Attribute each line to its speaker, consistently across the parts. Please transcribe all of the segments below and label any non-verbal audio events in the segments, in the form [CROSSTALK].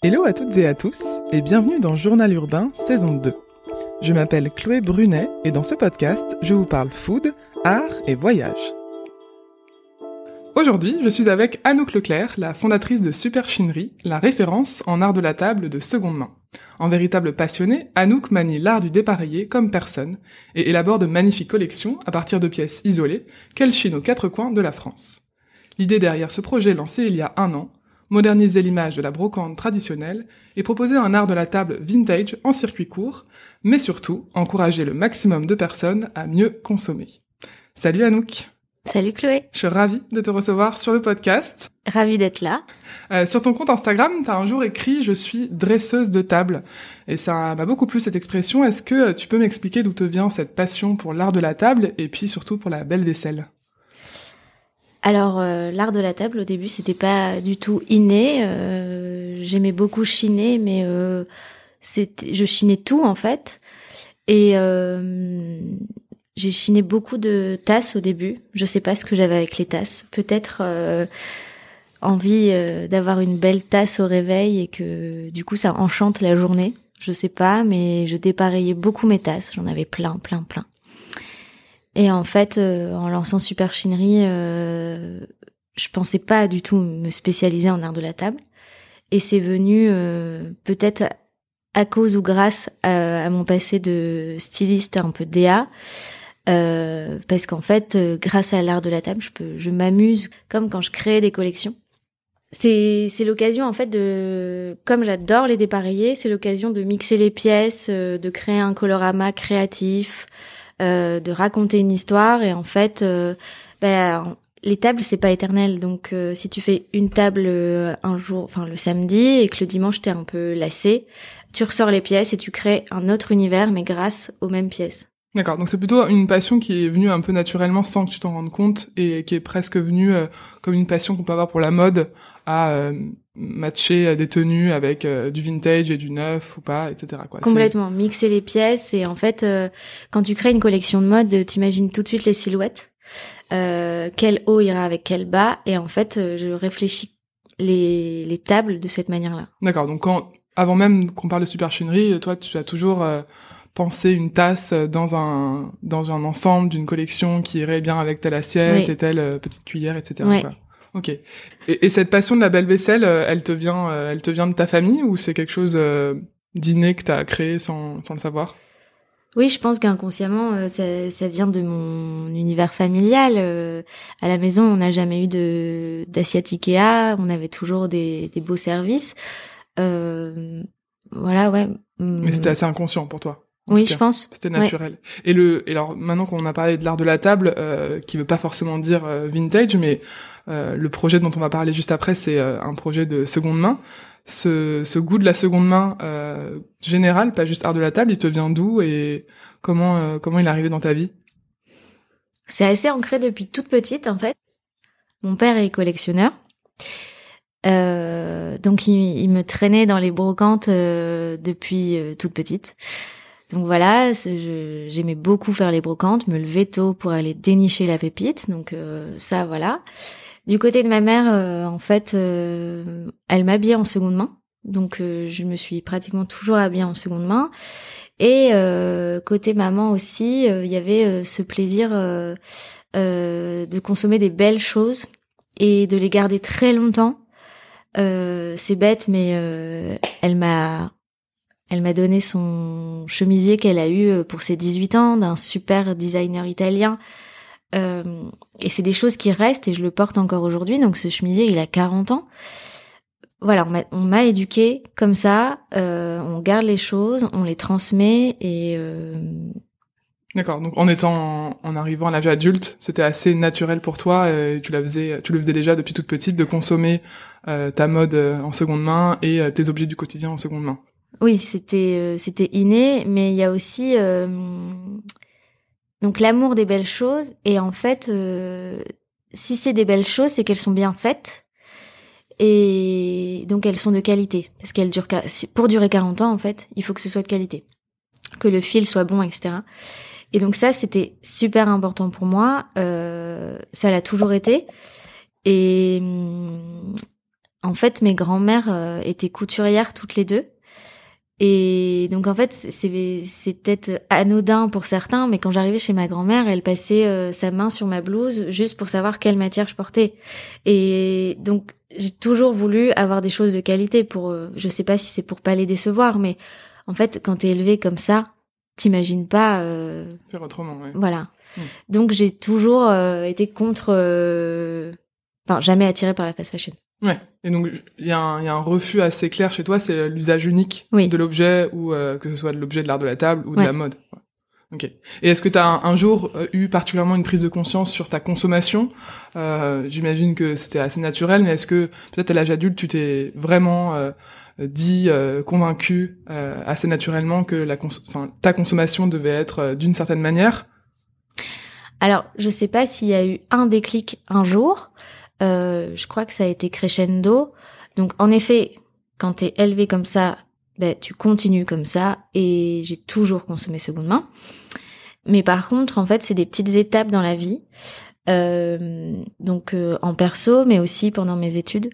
Speaker 1: Hello à toutes et à tous et bienvenue dans Journal Urbain saison 2. Je m'appelle Chloé Brunet et dans ce podcast, je vous parle food, art et voyage. Aujourd'hui, je suis avec Anouk Leclerc, la fondatrice de Super Chinerie, la référence en art de la table de seconde main. En véritable passionnée, Anouk manie l'art du dépareillé comme personne et élabore de magnifiques collections à partir de pièces isolées qu'elle chine aux quatre coins de la France. L'idée derrière ce projet lancé il y a un an moderniser l'image de la brocante traditionnelle et proposer un art de la table vintage en circuit court, mais surtout encourager le maximum de personnes à mieux consommer. Salut Anouk
Speaker 2: Salut Chloé
Speaker 1: Je suis ravie de te recevoir sur le podcast.
Speaker 2: Ravie d'être là.
Speaker 1: Euh, sur ton compte Instagram, tu as un jour écrit « Je suis dresseuse de table ». Et ça m'a beaucoup plu cette expression. Est-ce que tu peux m'expliquer d'où te vient cette passion pour l'art de la table et puis surtout pour la belle vaisselle?
Speaker 2: Alors euh, l'art de la table au début c'était pas du tout inné. Euh, J'aimais beaucoup chiner, mais euh, je chinais tout en fait. Et euh, j'ai chiné beaucoup de tasses au début. Je sais pas ce que j'avais avec les tasses. Peut-être envie d'avoir une belle tasse au réveil et que du coup ça enchante la journée. Je sais pas, mais je dépareillais beaucoup mes tasses. J'en avais plein, plein, plein. Et en fait, euh, en lançant Super Chinerie, euh, je pensais pas du tout me spécialiser en art de la table. Et c'est venu euh, peut-être à cause ou grâce à, mon passé de styliste un peu DA. Euh, parce qu'en fait, grâce à l'art de la table, je peux, je m'amuse comme quand je crée des collections. C'est, c'est l'occasion en fait de, comme j'adore les dépareillés, c'est l'occasion de mixer les pièces, de créer un colorama créatif, euh, de raconter une histoire et en fait, euh, ben, les tables c'est pas éternel donc euh, si tu fais une table un jour, enfin le samedi et que le dimanche t'es un peu lassé, tu ressors les pièces et tu crées un autre univers mais grâce aux mêmes pièces.
Speaker 1: D'accord, donc c'est plutôt une passion qui est venue un peu naturellement sans que tu t'en rendes compte et qui est presque venue comme une passion qu'on peut avoir pour la mode à matcher des tenues avec euh, du vintage et du neuf ou pas, etc. Quoi.
Speaker 2: Complètement, mixer les pièces et en fait, euh, quand tu crées une collection de mode, t'imagines tout de suite les silhouettes, euh, quel haut ira avec quel bas, et en fait, euh, je réfléchis les, les tables de cette manière-là.
Speaker 1: D'accord, donc quand avant même qu'on parle de superchinerie, toi, tu as toujours pensé une tasse dans un dans un ensemble d'une collection qui irait bien avec telle assiette et telle petite cuillère, etc. Quoi. Ok. Et, et, cette passion de la belle vaisselle, euh, elle te vient, euh, elle te vient de ta famille ou c'est quelque chose euh, d'inné que t'as créé sans, sans le savoir?
Speaker 2: Oui, je pense qu'inconsciemment, ça, ça, vient de mon univers familial. à la maison, on n'a jamais eu de d'assiette Ikea. On avait toujours des, des beaux services. voilà, ouais.
Speaker 1: Mais c'était assez inconscient pour toi?
Speaker 2: Oui, je pense.
Speaker 1: C'était naturel. Et le, et alors maintenant qu'on a parlé de l'art de la table, euh, qui veut pas forcément dire vintage, mais euh, le projet dont on va parler juste après, c'est euh, un projet de seconde main. Ce, ce goût de la seconde main euh, général, pas juste art de la table, il te vient d'où et comment comment il est arrivé dans ta vie?
Speaker 2: C'est assez ancré depuis toute petite en fait. Mon père est collectionneur. Euh, donc il, il, me traînait dans les brocantes euh, depuis euh, toute petite. Donc voilà, j'aimais beaucoup faire les brocantes, me lever tôt pour aller dénicher la pépite. Donc ça voilà. Du côté de ma mère, euh, en fait, euh, elle m'habillait en seconde main. Donc euh, je me suis pratiquement toujours habillée en seconde main. Et côté maman aussi, il y avait ce plaisir de consommer des belles choses et de les garder très longtemps. c'est bête, mais elle m'a elle m'a donné son chemisier qu'elle a eu pour ses 18 ans d'un super designer italien euh, et c'est des choses qui restent et je le porte encore aujourd'hui. Donc ce chemisier, il a 40 ans. Voilà, on m'a éduqué comme ça. Euh, on garde les choses, on les transmet et. Euh...
Speaker 1: D'accord. Donc en étant, en arrivant à l'âge adulte, c'était assez naturel pour toi. Et tu la faisais, tu le faisais déjà depuis toute petite de consommer euh, ta mode euh, en seconde main et euh, tes objets du quotidien en seconde main.
Speaker 2: Oui, c'était c'était inné, mais il y a aussi donc l'amour des belles choses et en fait, euh, si c'est des belles choses, c'est qu'elles sont bien faites et donc elles sont de qualité parce qu'elles durent pour durer 40 ans en fait, il faut que ce soit de qualité, que le fil soit bon, etc. Et donc ça, c'était super important pour moi. Euh, ça l'a toujours été. Et en fait, mes grands-mères étaient couturières toutes les deux. Et donc en fait, c'est c'est peut-être anodin pour certains, mais quand j'arrivais chez ma grand-mère, elle passait euh, sa main sur ma blouse juste pour savoir quelle matière je portais. Et donc j'ai toujours voulu avoir des choses de qualité pour, euh, je sais pas si c'est pour pas les décevoir, mais en fait, quand t'es élevé comme ça, t'imagines pas
Speaker 1: euh... faire autrement. Ouais.
Speaker 2: Voilà. Hmm. Donc j'ai toujours euh, été contre, enfin jamais attirée par la fast fashion.
Speaker 1: Ouais. Et donc il y, a un refus assez clair chez toi, c'est l'usage unique de l'objet ou euh, que ce soit de l'objet de l'art de la table ou de la mode. Ok. Et est-ce que tu as un, jour euh, eu particulièrement une prise de conscience sur ta consommation? Euh, J'imagine que c'était assez naturel, mais est-ce que peut-être à l'âge adulte, tu t'es vraiment euh, dit, convaincu assez naturellement que la cons ta consommation devait être d'une certaine manière?
Speaker 2: Alors, je sais pas s'il y a eu un déclic un jour. Euh, je crois que ça a été crescendo. Donc en effet, quand t'es élevé comme ça, ben, tu continues comme ça et j'ai toujours consommé seconde main. Mais par contre, en fait, c'est des petites étapes dans la vie. Euh, donc euh, en perso, mais aussi pendant mes études.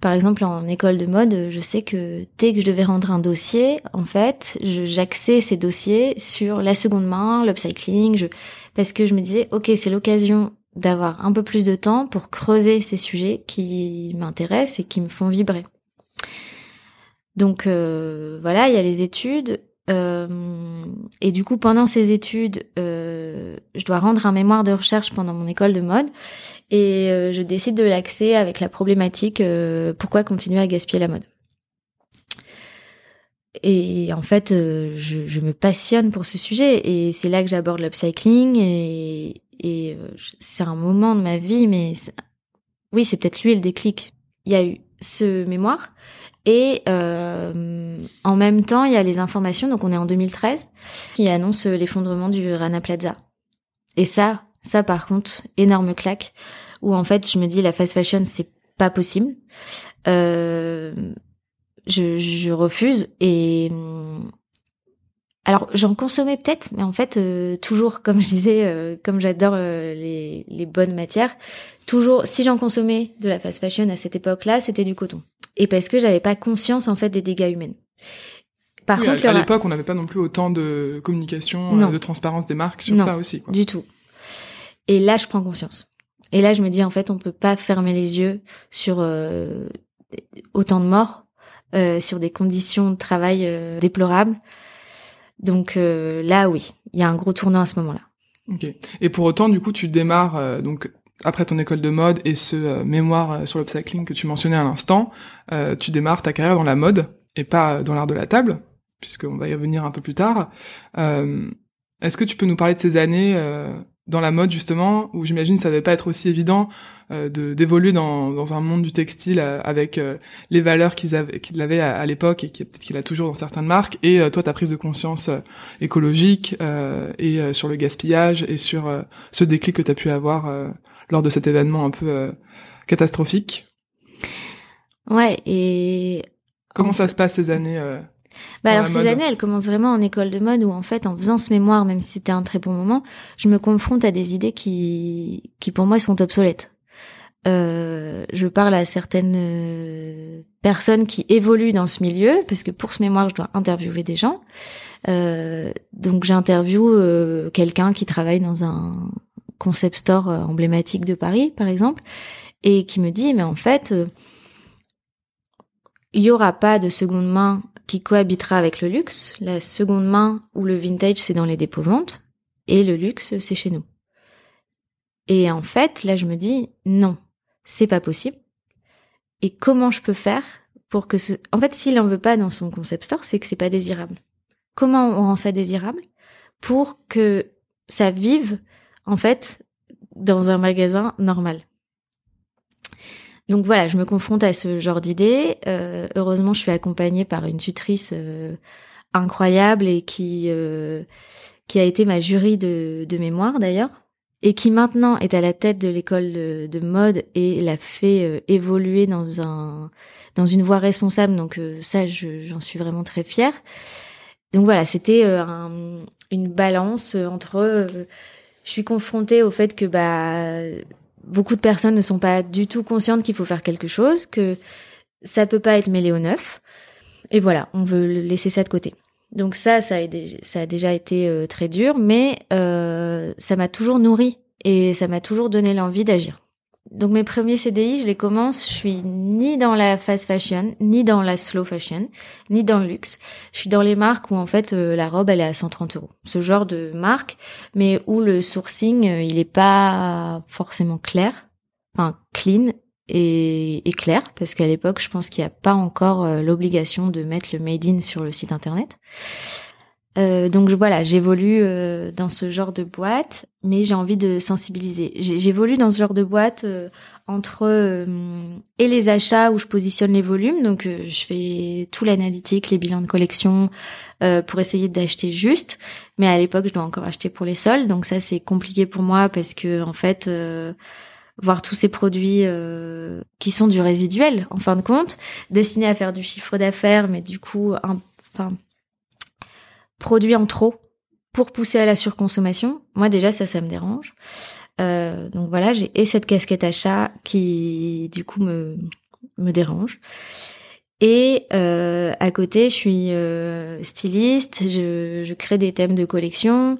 Speaker 2: Par exemple, en école de mode, je sais que dès que je devais rendre un dossier, en fait, j'axais ces dossiers sur la seconde main, l'upcycling, je, parce que je me disais, ok, c'est l'occasion d'avoir un peu plus de temps pour creuser ces sujets qui m'intéressent et qui me font vibrer. Donc euh, voilà, il y a les études. Euh, et du coup, pendant ces études, euh, je dois rendre un mémoire de recherche pendant mon école de mode. Et je décide de l'axer avec la problématique pourquoi continuer à gaspiller la mode. Et en fait, je, me passionne pour ce sujet et c'est là que j'aborde l'upcycling et, et euh, c'est un moment de ma vie, mais oui, c'est peut-être lui le déclic. Il y a eu ce mémoire et euh, en même temps, il y a les informations. Donc, on est en 2013 qui annonce l'effondrement du Rana Plaza. Et ça, ça par contre, énorme claque. Où en fait, je me dis la fast fashion, c'est pas possible. Euh, je, je refuse et alors j'en consommais peut-être, mais en fait euh, toujours, comme je disais, euh, comme j'adore euh, les, les, bonnes matières, toujours si j'en consommais de la fast fashion à cette époque-là, c'était du coton. Et parce que j'avais pas conscience en fait des dégâts humains.
Speaker 1: Par contre, à, l'époque, on n'avait pas non plus autant de communication, de transparence des marques sur ça aussi. Quoi.
Speaker 2: Du tout. Et là, je prends conscience. Et là, je me dis en fait, on peut pas fermer les yeux sur autant de morts, sur des conditions de travail déplorables. Donc euh, là, oui, il y a un gros tournant à ce moment-là.
Speaker 1: Ok. Et pour autant, du coup, tu démarres euh, donc après ton école de mode et ce euh, mémoire sur l'upcycling que tu mentionnais à l'instant, tu démarres ta carrière dans la mode et pas dans l'art de la table, puisqu'on va y revenir un peu plus tard. Est-ce que tu peux nous parler de ces années dans la mode justement, où j'imagine ça devait pas être aussi évident euh, de d'évoluer dans, dans un monde du textile euh, avec euh, les valeurs qu'ils avaient qu'il avait à, l'époque et qui peut-être qu'il a toujours dans certaines marques. Et toi, ta prise de conscience écologique et sur le gaspillage et sur ce déclic que tu as pu avoir lors de cet événement un peu catastrophique.
Speaker 2: Ouais. Et
Speaker 1: comment ça se passe ces années
Speaker 2: bah alors ces années, elles commencent vraiment en école de mode où en fait, en faisant ce mémoire, même si c'était un très bon moment, je me confronte à des idées qui, qui pour moi sont obsolètes. Euh, je parle à certaines euh, personnes qui évoluent dans ce milieu parce que pour ce mémoire, je dois interviewer des gens. Euh, donc j'interviewe euh, quelqu'un qui travaille dans un concept store euh, emblématique de Paris, par exemple, et qui me dit mais en fait il y aura pas de seconde main qui cohabitera avec le luxe. La seconde main ou le vintage, c'est dans les dépôts-ventes. Et le luxe, c'est chez nous. Et en fait, là, je me dis, non, c'est pas possible. Et comment je peux faire pour que ce... En fait, s'il en veut pas dans son concept store, c'est que c'est pas désirable. Comment on rend ça désirable pour que ça vive, en fait, dans un magasin normal? Donc voilà, je me confronte à ce genre d'idées. Euh, heureusement, je suis accompagnée par une tutrice euh, incroyable et qui euh, qui a été ma jury de, de mémoire d'ailleurs et qui maintenant est à la tête de l'école de, mode et l'a fait évoluer dans un dans une voie responsable. Donc ça, j'en suis vraiment très fière. Donc voilà, c'était une balance entre je suis confrontée au fait que bah beaucoup de personnes ne sont pas du tout conscientes qu'il faut faire quelque chose, que ça peut pas être mêlé au neuf. Et voilà, on veut laisser ça de côté. Donc ça, ça a, déjà été euh, très dur, mais euh, ça m'a toujours nourri et ça m'a toujours donné l'envie d'agir. Donc mes premiers CDI, je les commence, je suis ni dans la fast fashion, ni dans la slow fashion, ni dans le luxe. Je suis dans les marques où en fait euh, la robe elle est à 130 euros. Ce genre de marque, mais où le sourcing il est pas forcément clair, enfin clean et, et clair, parce qu'à l'époque, je pense qu'il n'y a pas encore euh, l'obligation de mettre le made in sur le site internet. Euh, donc voilà, j'évolue euh, dans ce genre de boîte, mais j'ai envie de sensibiliser. J'évolue dans ce genre de boîte euh, entre et les achats où je positionne les volumes, donc je fais tout l'analytique, les bilans de collection pour essayer d'acheter juste. Mais à l'époque, je dois encore acheter pour les soldes, donc ça c'est compliqué pour moi parce que en fait voir tous ces produits euh, qui sont du résiduel en fin de compte, destinés à faire du chiffre d'affaires, mais du coup, un, enfin, produits en trop pour pousser à la surconsommation. Moi déjà, ça, ça me dérange. Euh, donc voilà, j'ai et cette casquette achat qui du coup me me dérange. Et euh, à côté, je suis euh, styliste, je, crée des thèmes de collection,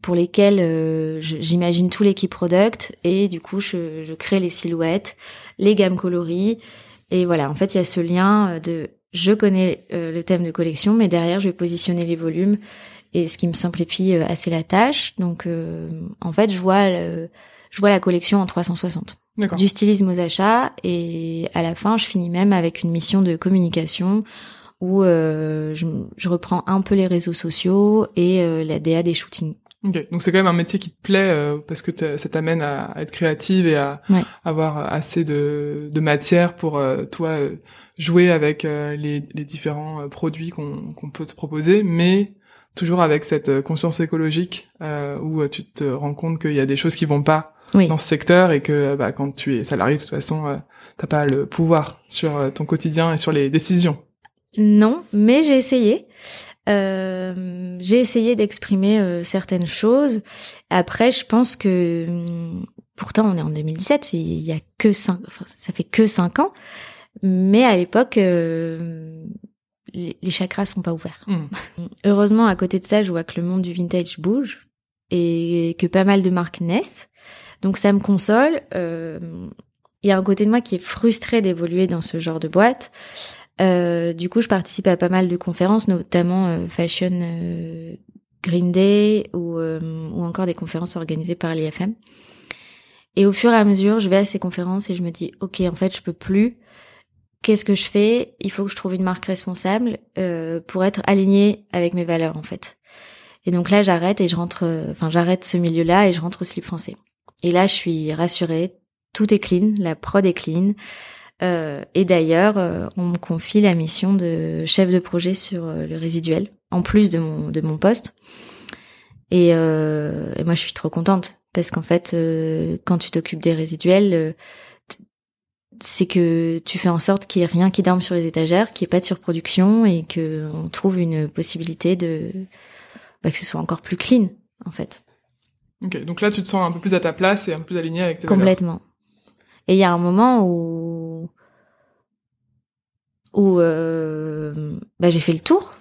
Speaker 2: pour lesquels j'imagine tous les key products et du coup je, je, crée les silhouettes, les gammes coloris et voilà en fait il y a ce lien de je connais euh, le thème de collection mais derrière je vais positionner les volumes et ce qui me simplifie assez la tâche. Donc en fait je vois je vois la collection en 360 du stylisme aux achats et à la fin je finis même avec une mission de communication où je, je, reprends un peu les réseaux sociaux et la DA des shootings
Speaker 1: Ok, donc c'est quand même un métier qui te plaît euh, parce que ça t'amène à, être créative et à avoir assez de, de matière pour euh, toi euh, jouer avec les, les, différents produits qu'on peut te proposer, mais toujours avec cette conscience écologique où tu te rends compte qu'il y a des choses qui vont pas dans ce secteur et que bah, quand tu es salarié de toute façon t'as pas le pouvoir sur ton quotidien et sur les décisions.
Speaker 2: Non, mais j'ai essayé. Euh, j'ai essayé d'exprimer euh, certaines choses. Après, je pense que hum, pourtant on est en 2017, il y a que cinq, enfin, ça fait que cinq ans, mais à l'époque euh, les, chakras sont pas ouverts. Hmm. [LAUGHS] Heureusement, à côté de ça, je vois que le monde du vintage bouge et que pas mal de marques naissent. Donc ça me console. Il y a un côté de moi qui est frustré d'évoluer dans ce genre de boîte. Euh, du coup, je participe à pas mal de conférences, notamment euh, Fashion euh, Green Day ou, ou encore des conférences organisées par l'IFM. Et au fur et à mesure, je vais à ces conférences et je me dis, ok, en fait, je peux plus. Qu'est-ce que je fais? Il faut que je trouve une marque responsable pour être alignée avec mes valeurs, en fait. Et donc là, j'arrête et je rentre, enfin, j'arrête ce milieu-là et je rentre au slip français. Et là, je suis rassurée. Tout est clean, la prod est clean. Euh, et d'ailleurs, euh, on me confie la mission de chef de projet sur euh, le résiduel, en plus de mon, de mon poste. Et, et moi, je suis trop contente parce qu'en fait, quand tu t'occupes des résiduels, c'est que tu fais en sorte qu'il n'y ait rien qui dorme sur les étagères, qu'il n'y ait pas de surproduction et que on trouve une possibilité de bah, que ce soit encore plus clean, en fait.
Speaker 1: Ok, donc là, tu te sens un peu plus à ta place et un peu plus aligné avec tes
Speaker 2: Complètement. Et il y a un moment où où euh, bah, j'ai fait le tour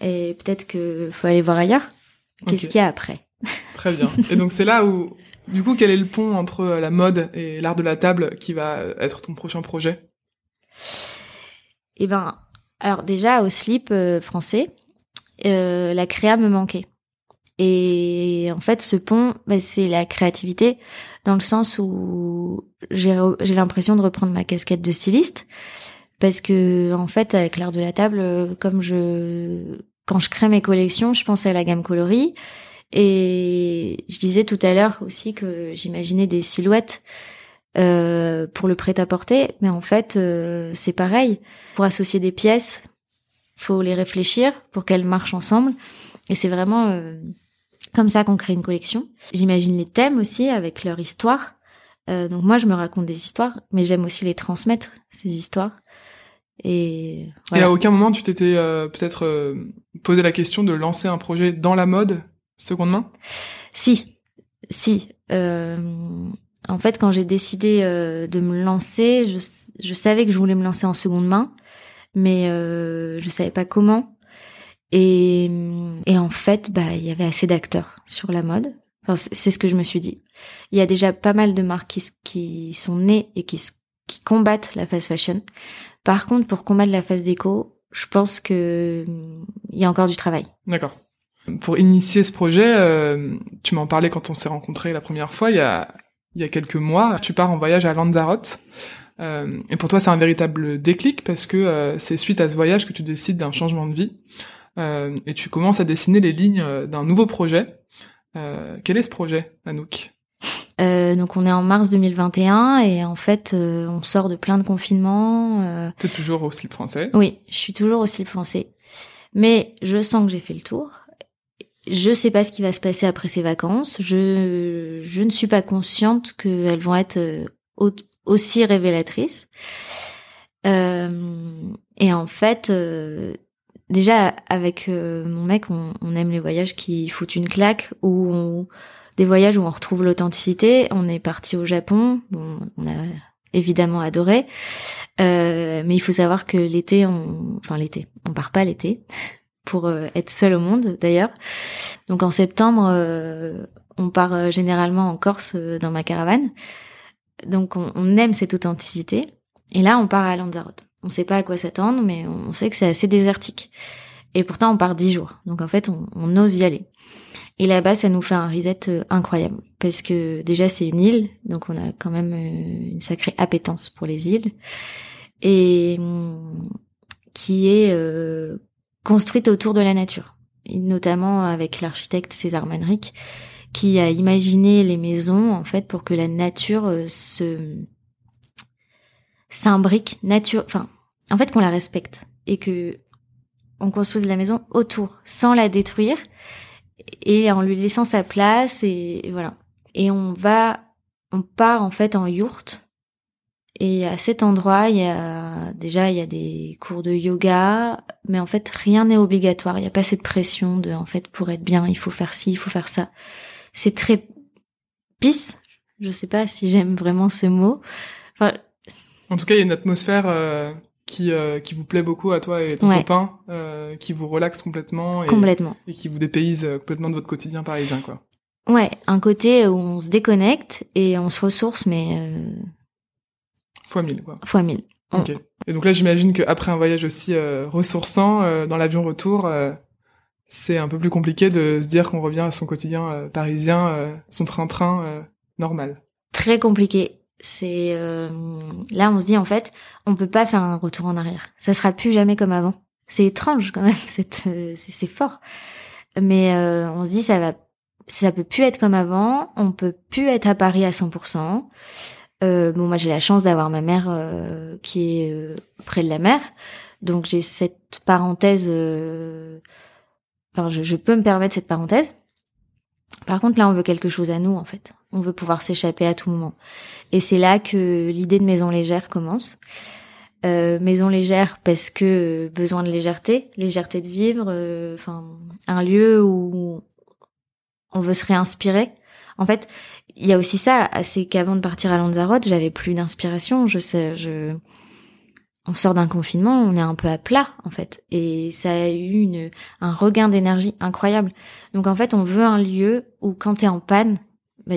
Speaker 2: et peut-être que faut aller voir ailleurs. Qu'est-ce qu'il y a après?
Speaker 1: Très bien. Et donc c'est là où, du coup, quel est le pont entre euh, la mode et l'art de la table qui va être ton prochain projet?
Speaker 2: Eh ben, alors déjà au slip euh, français, euh, la créa me manquait. Et en fait, ce pont, bah, c'est la créativité dans le sens où j'ai l'impression de reprendre ma casquette de styliste parce que en fait, avec l'art de la table, comme je quand je crée mes collections, je pense à la gamme coloris et je disais tout à l'heure aussi que j'imaginais des silhouettes euh, pour le prêt-à-porter, mais en fait, euh, c'est pareil. Pour associer des pièces, faut les réfléchir pour qu'elles marchent ensemble. Et c'est vraiment euh, comme ça qu'on crée une collection. J'imagine les thèmes aussi avec leur histoire. Euh, donc moi, je me raconte des histoires, mais j'aime aussi les transmettre ces histoires. Et,
Speaker 1: Et à aucun moment tu t'étais euh, peut-être euh, posé la question de lancer un projet dans la mode seconde main?
Speaker 2: Si, si. En fait, quand j'ai décidé euh, de me lancer, je, je, savais que je voulais me lancer en seconde main, mais euh, je savais pas comment. Et, et en fait, bah, il y avait assez d'acteurs sur la mode. Enfin, c'est ce que je me suis dit. Il y a déjà pas mal de marques qui, qui sont nées et qui, qui combattent la fast fashion. Par contre, pour combattre la fast déco, je pense que il y a encore du travail.
Speaker 1: D'accord. Pour initier ce projet, euh, tu m'en parlais quand on s'est rencontrés la première fois, il y a, quelques mois. Tu pars en voyage à Lanzarote. Euh, et pour toi, c'est un véritable déclic parce que euh, c'est suite à ce voyage que tu décides d'un changement de vie. Et tu commences à dessiner les lignes d'un nouveau projet. quel est ce projet, Anouk?
Speaker 2: Euh, donc on est en mars 2021 et en fait on sort de plein de confinements. Euh...
Speaker 1: T'es toujours au slip français?
Speaker 2: Oui, je suis toujours au slip français. Mais je sens que j'ai fait le tour. Je sais pas ce qui va se passer après ces vacances. Je, je ne suis pas consciente qu'elles vont être euh, aussi révélatrices. Euh, et en fait, euh, déjà avec euh, mon mec, on, on, aime les voyages qui foutent une claque, où on, des voyages où on retrouve l'authenticité. On est parti au Japon, bon, on a évidemment adoré, euh, mais il faut savoir que l'été, on, enfin l'été, on part pas l'été pour euh, être seul au monde d'ailleurs. Donc en septembre, euh, on part euh, généralement en Corse dans ma caravane. Donc on, on, aime cette authenticité. Et là, on part à Lanzarote. On sait pas à quoi s'attendre, mais on sait que c'est assez désertique. Et pourtant, on part dix jours. Donc en fait, on, on ose y aller. Et là-bas, ça nous fait un reset incroyable. Parce que déjà c'est une île, donc on a quand même une sacrée appétence pour les îles. Et hum, qui est euh, construite autour de la nature, notamment avec l'architecte César Manrique qui a imaginé les maisons en fait pour que la nature euh, se s'imbrique nature enfin en fait qu'on la respecte. Et que on construise la maison autour sans la détruire et en lui laissant sa place et, voilà et on va on part en fait en yourte et à cet endroit, il y a déjà il y a des cours de yoga, mais en fait rien n'est obligatoire. Il n'y a pas cette pression de en fait pour être bien, il faut faire ci, il faut faire ça. C'est très pisse. Je sais pas si j'aime vraiment ce mot.
Speaker 1: En tout cas, il y a une atmosphère euh, qui euh, qui vous plaît beaucoup à toi et ton
Speaker 2: Ouais.
Speaker 1: copain, euh, qui vous relaxe complètement et,
Speaker 2: complètement.
Speaker 1: et qui vous dépayse euh, complètement de votre quotidien parisien, quoi.
Speaker 2: Ouais, un côté où on se déconnecte et on se ressource, mais euh,
Speaker 1: Fois mille, quoi.
Speaker 2: fois mille. On-
Speaker 1: Ok. Et donc là, j'imagine qu'après un voyage aussi euh, ressourçant, euh, dans l'avion retour, euh, c'est un peu plus compliqué de se dire qu'on revient à son quotidien parisien, euh, son train-train euh, normal.
Speaker 2: Très compliqué. C'est euh, là on se dit en fait, on peut pas faire un retour en arrière. Ça sera plus jamais comme avant. C'est étrange quand même, [LAUGHS] euh, c'est c'est fort. Mais euh, on se dit ça va, ça peut plus être comme avant. On peut plus être à Paris à 100%. Euh, bon, moi j'ai la chance d'avoir ma mère euh, qui est euh, près de la mer, donc j'ai cette parenthèse. euh, Enfin, je, je peux me permettre cette parenthèse. Par contre, là, on veut quelque chose à nous, en fait. On veut pouvoir s'échapper à tout moment. Et c'est là que l'idée de maison légère commence. Euh, maison légère parce que euh, besoin de légèreté, légèreté de vivre, euh, enfin un lieu où on veut se réinspirer. En fait, il y a aussi ça, c'est qu'avant de partir à Lanzarote, j'avais plus d'inspiration. Je sais, je on sort d'un confinement, on est un peu à plat en fait, et ça a eu une un regain d'énergie incroyable. Donc en fait, on veut un lieu où quand t'es en panne, bah,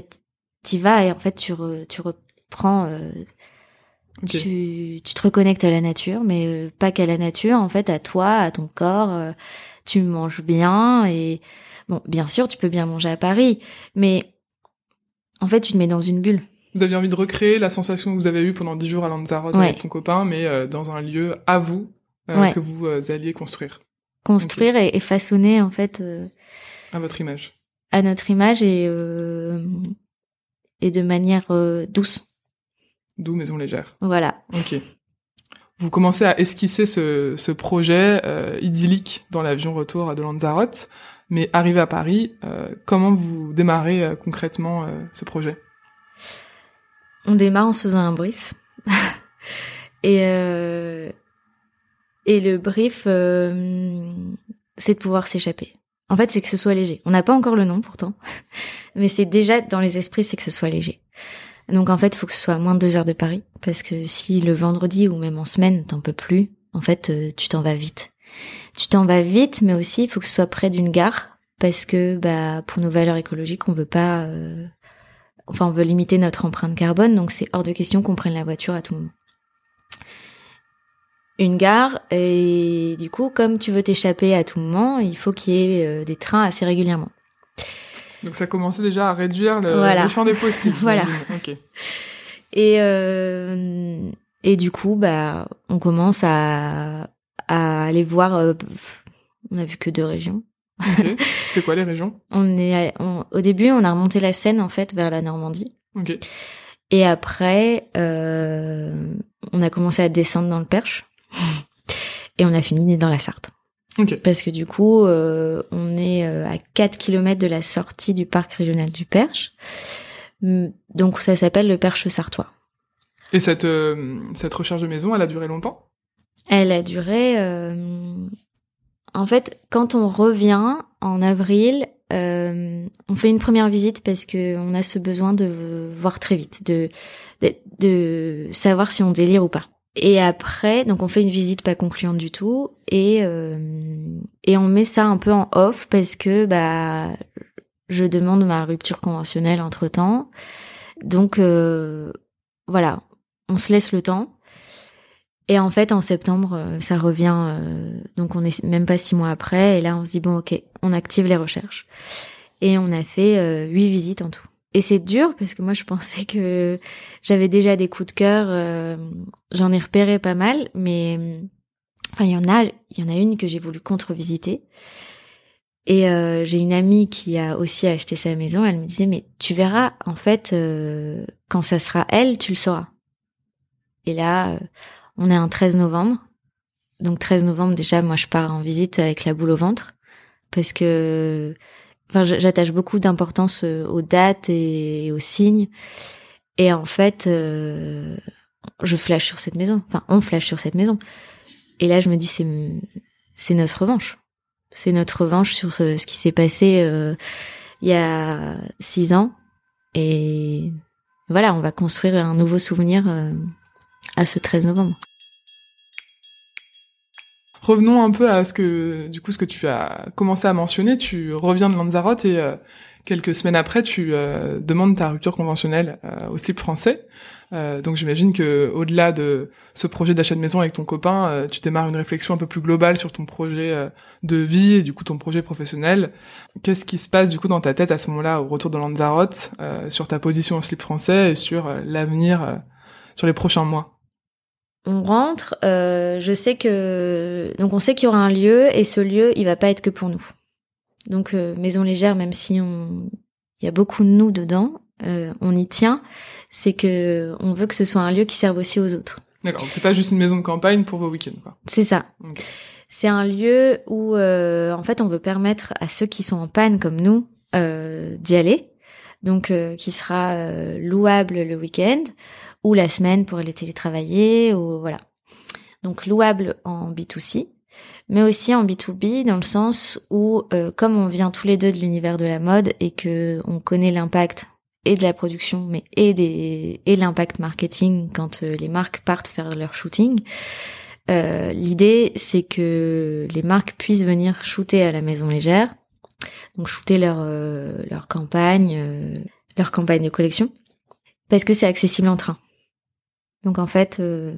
Speaker 2: t'y vas et en fait tu re- tu reprends euh, tu, tu te reconnectes à la nature, mais euh, pas qu'à la nature, en fait, à toi, à ton corps. euh, tu manges bien et bon, bien sûr, tu peux bien manger à Paris, mais en fait, tu te mets dans une bulle.
Speaker 1: Vous aviez envie de recréer la sensation que vous avez eue pendant dix jours à Lanzarote
Speaker 2: Ouais.
Speaker 1: avec ton copain, mais euh, dans un lieu à vous euh,
Speaker 2: Ouais.
Speaker 1: que vous euh, alliez construire
Speaker 2: Construire et, et façonner en fait
Speaker 1: à votre image.
Speaker 2: à notre image et et de manière euh, douce.
Speaker 1: D'où Maison Légère.
Speaker 2: Voilà.
Speaker 1: Ok. Vous commencez à esquisser ce, ce projet euh, idyllique dans l'avion retour de Lanzarote, mais arrivé à Paris, euh, comment vous démarrez concrètement ce projet?
Speaker 2: On démarre en se faisant un brief. [LAUGHS] et, et le brief, c'est de pouvoir s'échapper. En fait, c'est que ce soit léger. On n'a pas encore le nom pourtant, [LAUGHS] mais c'est déjà dans les esprits, c'est que ce soit léger. Donc en fait, il faut que ce soit à moins de deux heures de Paris, parce que si le vendredi ou même en semaine, t'en peux plus, en fait, euh, tu t'en vas vite. Tu t'en vas vite, mais aussi il faut que ce soit près d'une gare, parce que bah pour nos valeurs écologiques, on veut pas, euh, enfin on veut limiter notre empreinte carbone, donc c'est hors de question qu'on prenne la voiture à tout moment. Une gare et du coup, comme tu veux t'échapper à tout moment, il faut qu'il y ait euh, des trains assez régulièrement.
Speaker 1: Donc ça commençait déjà à réduire le,
Speaker 2: Voilà.
Speaker 1: le champ des possibles. [LAUGHS]
Speaker 2: Voilà. Et euh, et du coup, bah, on commence à à aller voir. euh, on a vu que deux régions. [LAUGHS]
Speaker 1: C'était quoi les régions?
Speaker 2: On est on- au début, on a remonté la Seine en fait vers la Normandie. Et après, euh, on a commencé à descendre dans le Perche. Et on a fini dans la Sarthe. Parce que du coup, euh, on est euh, à 4 km de la sortie du parc régional du Perche. Hum, Donc ça s'appelle le Perche sartois.
Speaker 1: Et cette, euh, cette recherche de maison, elle a duré longtemps?
Speaker 2: Elle a duré... euh, En fait, quand on revient en avril, euh, on fait une première visite parce que on a ce besoin de voir très vite, de, de, de savoir si on délire ou pas. Et après, donc on fait une visite pas concluante du tout et euh, et on met ça un peu en off parce que bah je demande ma rupture conventionnelle entre temps. Donc euh, voilà, on se laisse le temps. Et en fait, en septembre, euh, ça revient. euh, donc, on est même pas six mois après. Et là, on se dit bon, ok, on active les recherches. Et on a fait huit visites en tout. Et c'est dur parce que moi, je pensais que j'avais déjà des coups de cœur. euh, J'en ai repéré pas mal, mais euh, enfin, il y en a, une que j'ai voulu contre-visiter. Et euh, j'ai une amie qui a aussi acheté sa maison. Elle me disait mais tu verras, en fait, euh, quand ça sera elle, tu le sauras. Et là. on est un 13 novembre. Donc 13 novembre déjà, moi je pars en visite avec la boule au ventre parce que enfin j'attache beaucoup d'importance euh, aux dates et aux signes. Et en fait, euh, je flash sur cette maison. Enfin, on flash sur cette maison. Et là, je me dis c'est notre revanche. C'est notre revanche sur ce, qui s'est passé euh, il y a six ans. Et voilà, on va construire un nouveau souvenir à ce 13 novembre.
Speaker 1: Revenons un peu à ce que, du coup, ce que tu as commencé à mentionner. Tu reviens de Lanzarote et euh, quelques semaines après, tu euh, demandes ta rupture conventionnelle euh, au slip français. Euh, donc j'imagine que au-delà de ce projet d'achat de maison avec ton copain, euh, tu démarres une réflexion un peu plus globale sur ton projet euh, de vie et du coup ton projet professionnel. Qu'est-ce qui se passe du coup dans ta tête à ce moment-là au retour de Lanzarote sur ta position au slip français et sur l'avenir sur les prochains mois?
Speaker 2: On rentre, euh, je sais que donc on sait qu'il y aura un lieu et ce lieu il va pas être que pour nous. Donc euh, maison légère, même si on il y a beaucoup de nous dedans, euh, on y tient. C'est que on veut que ce soit un lieu qui serve aussi aux autres.
Speaker 1: D'accord, c'est pas juste une maison de campagne pour vos week-ends. Quoi.
Speaker 2: C'est ça. C'est un lieu où en fait on veut permettre à ceux qui sont en panne comme nous d'y aller. Donc qui sera louable le week-end ou la semaine pour aller télétravailler ou voilà. Donc louable en B2C, mais aussi en B2B dans le sens où euh, comme on vient tous les deux de l'univers de la mode et que on connaît l'impact et de la production mais et des et l'impact marketing quand euh, les marques partent faire leur shooting. Euh, L'idée, c'est que les marques puissent venir shooter à la maison légère, donc shooter leur euh, leur campagne, euh, leur campagne de collection, parce que c'est accessible en train. Donc en fait, euh,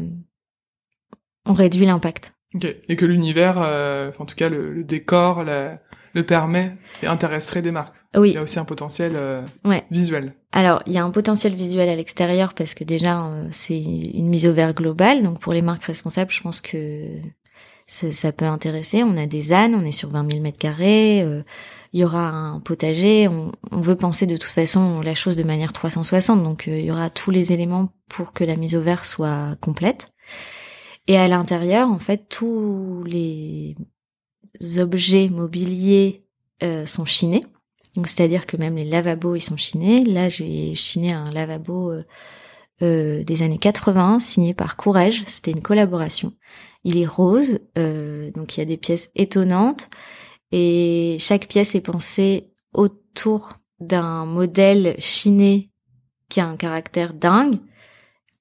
Speaker 2: on réduit l'impact.
Speaker 1: Ok. Et que l'univers, euh, en tout cas le, le décor, la- le permet et intéresserait des marques. Il
Speaker 2: Oui,
Speaker 1: y a aussi un potentiel euh,
Speaker 2: ouais.
Speaker 1: visuel.
Speaker 2: Alors, il y a un potentiel visuel à l'extérieur parce que déjà, euh, c'est une mise au vert globale. Donc, pour les marques responsables, je pense que ça, ça peut intéresser. On a des ânes, on est sur 20 000 mètres carrés. Il y aura un potager. On, veut penser de toute façon la chose de manière 360. Donc, euh, il y aura tous les éléments pour que la mise au vert soit complète. Et à l'intérieur, en fait, tous les objets mobiliers euh, sont chinés. Donc c'est-à-dire que même les lavabos ils sont chinés. Là j'ai chiné un lavabo euh, des années 80 signé par Courrèges. C'était une collaboration. Il est rose, donc il y a des pièces étonnantes et chaque pièce est pensée autour d'un modèle chiné qui a un caractère dingue.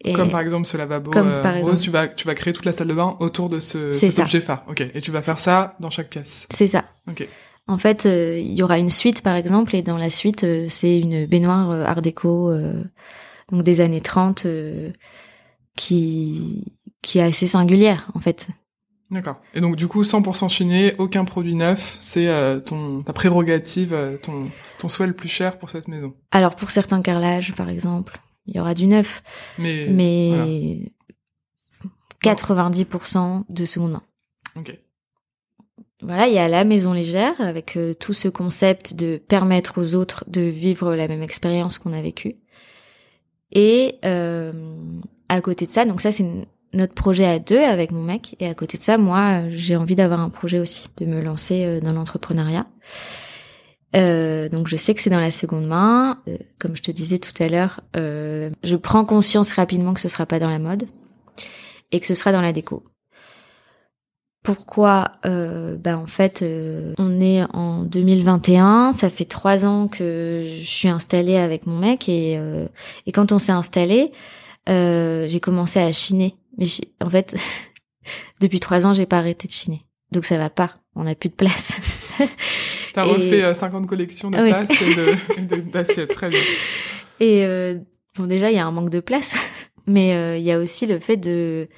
Speaker 1: Et comme par exemple ce lavabo
Speaker 2: comme
Speaker 1: euh,
Speaker 2: par exemple.
Speaker 1: rose, tu vas tu vas créer toute la salle de bain autour de ce cet
Speaker 2: ça.
Speaker 1: objet phare. Ok. Et tu vas faire ça dans chaque pièce.
Speaker 2: C'est ça.
Speaker 1: Ok.
Speaker 2: En fait, euh, il y aura une suite par exemple, et dans la suite, euh, c'est une baignoire euh, Art déco, donc des années 30, euh, qui qui est assez singulière en fait.
Speaker 1: D'accord. Et donc du coup 100% chiné, aucun produit neuf, c'est euh, ton ta prérogative, euh, ton ton souhait le plus cher pour cette maison.
Speaker 2: Alors pour certains carrelages, par exemple, il y aura du neuf,
Speaker 1: Mais
Speaker 2: mais 90% de seconde main.
Speaker 1: Ok.
Speaker 2: Voilà, il y a la maison légère avec euh, tout ce concept de permettre aux autres de vivre la même expérience qu'on a vécue. Et euh, à côté de ça, donc ça c'est n- notre projet à deux avec mon mec. Et à côté de ça, moi, euh, j'ai envie d'avoir un projet aussi, de me lancer euh, dans l'entrepreneuriat. Euh, donc je sais que c'est dans la seconde main. Euh, comme je te disais tout à l'heure, euh, je prends conscience rapidement que ce sera pas dans la mode et que ce sera dans la déco. Pourquoi? Ben en fait, on est en 2021, ça fait trois ans que je suis installée avec mon mec et et quand on s'est installé, j'ai commencé à chiner. Mais en fait, [LAUGHS] depuis trois ans, j'ai pas arrêté de chiner, donc ça va pas. On n'a plus de place. [LAUGHS]
Speaker 1: T'as
Speaker 2: Et-
Speaker 1: refait euh, 50 collections de
Speaker 2: Oui.
Speaker 1: tasses et [LAUGHS] d'assiettes. Très bien.
Speaker 2: Et euh, bon, déjà, il y a un manque de place, mais euh, il y a aussi le fait de,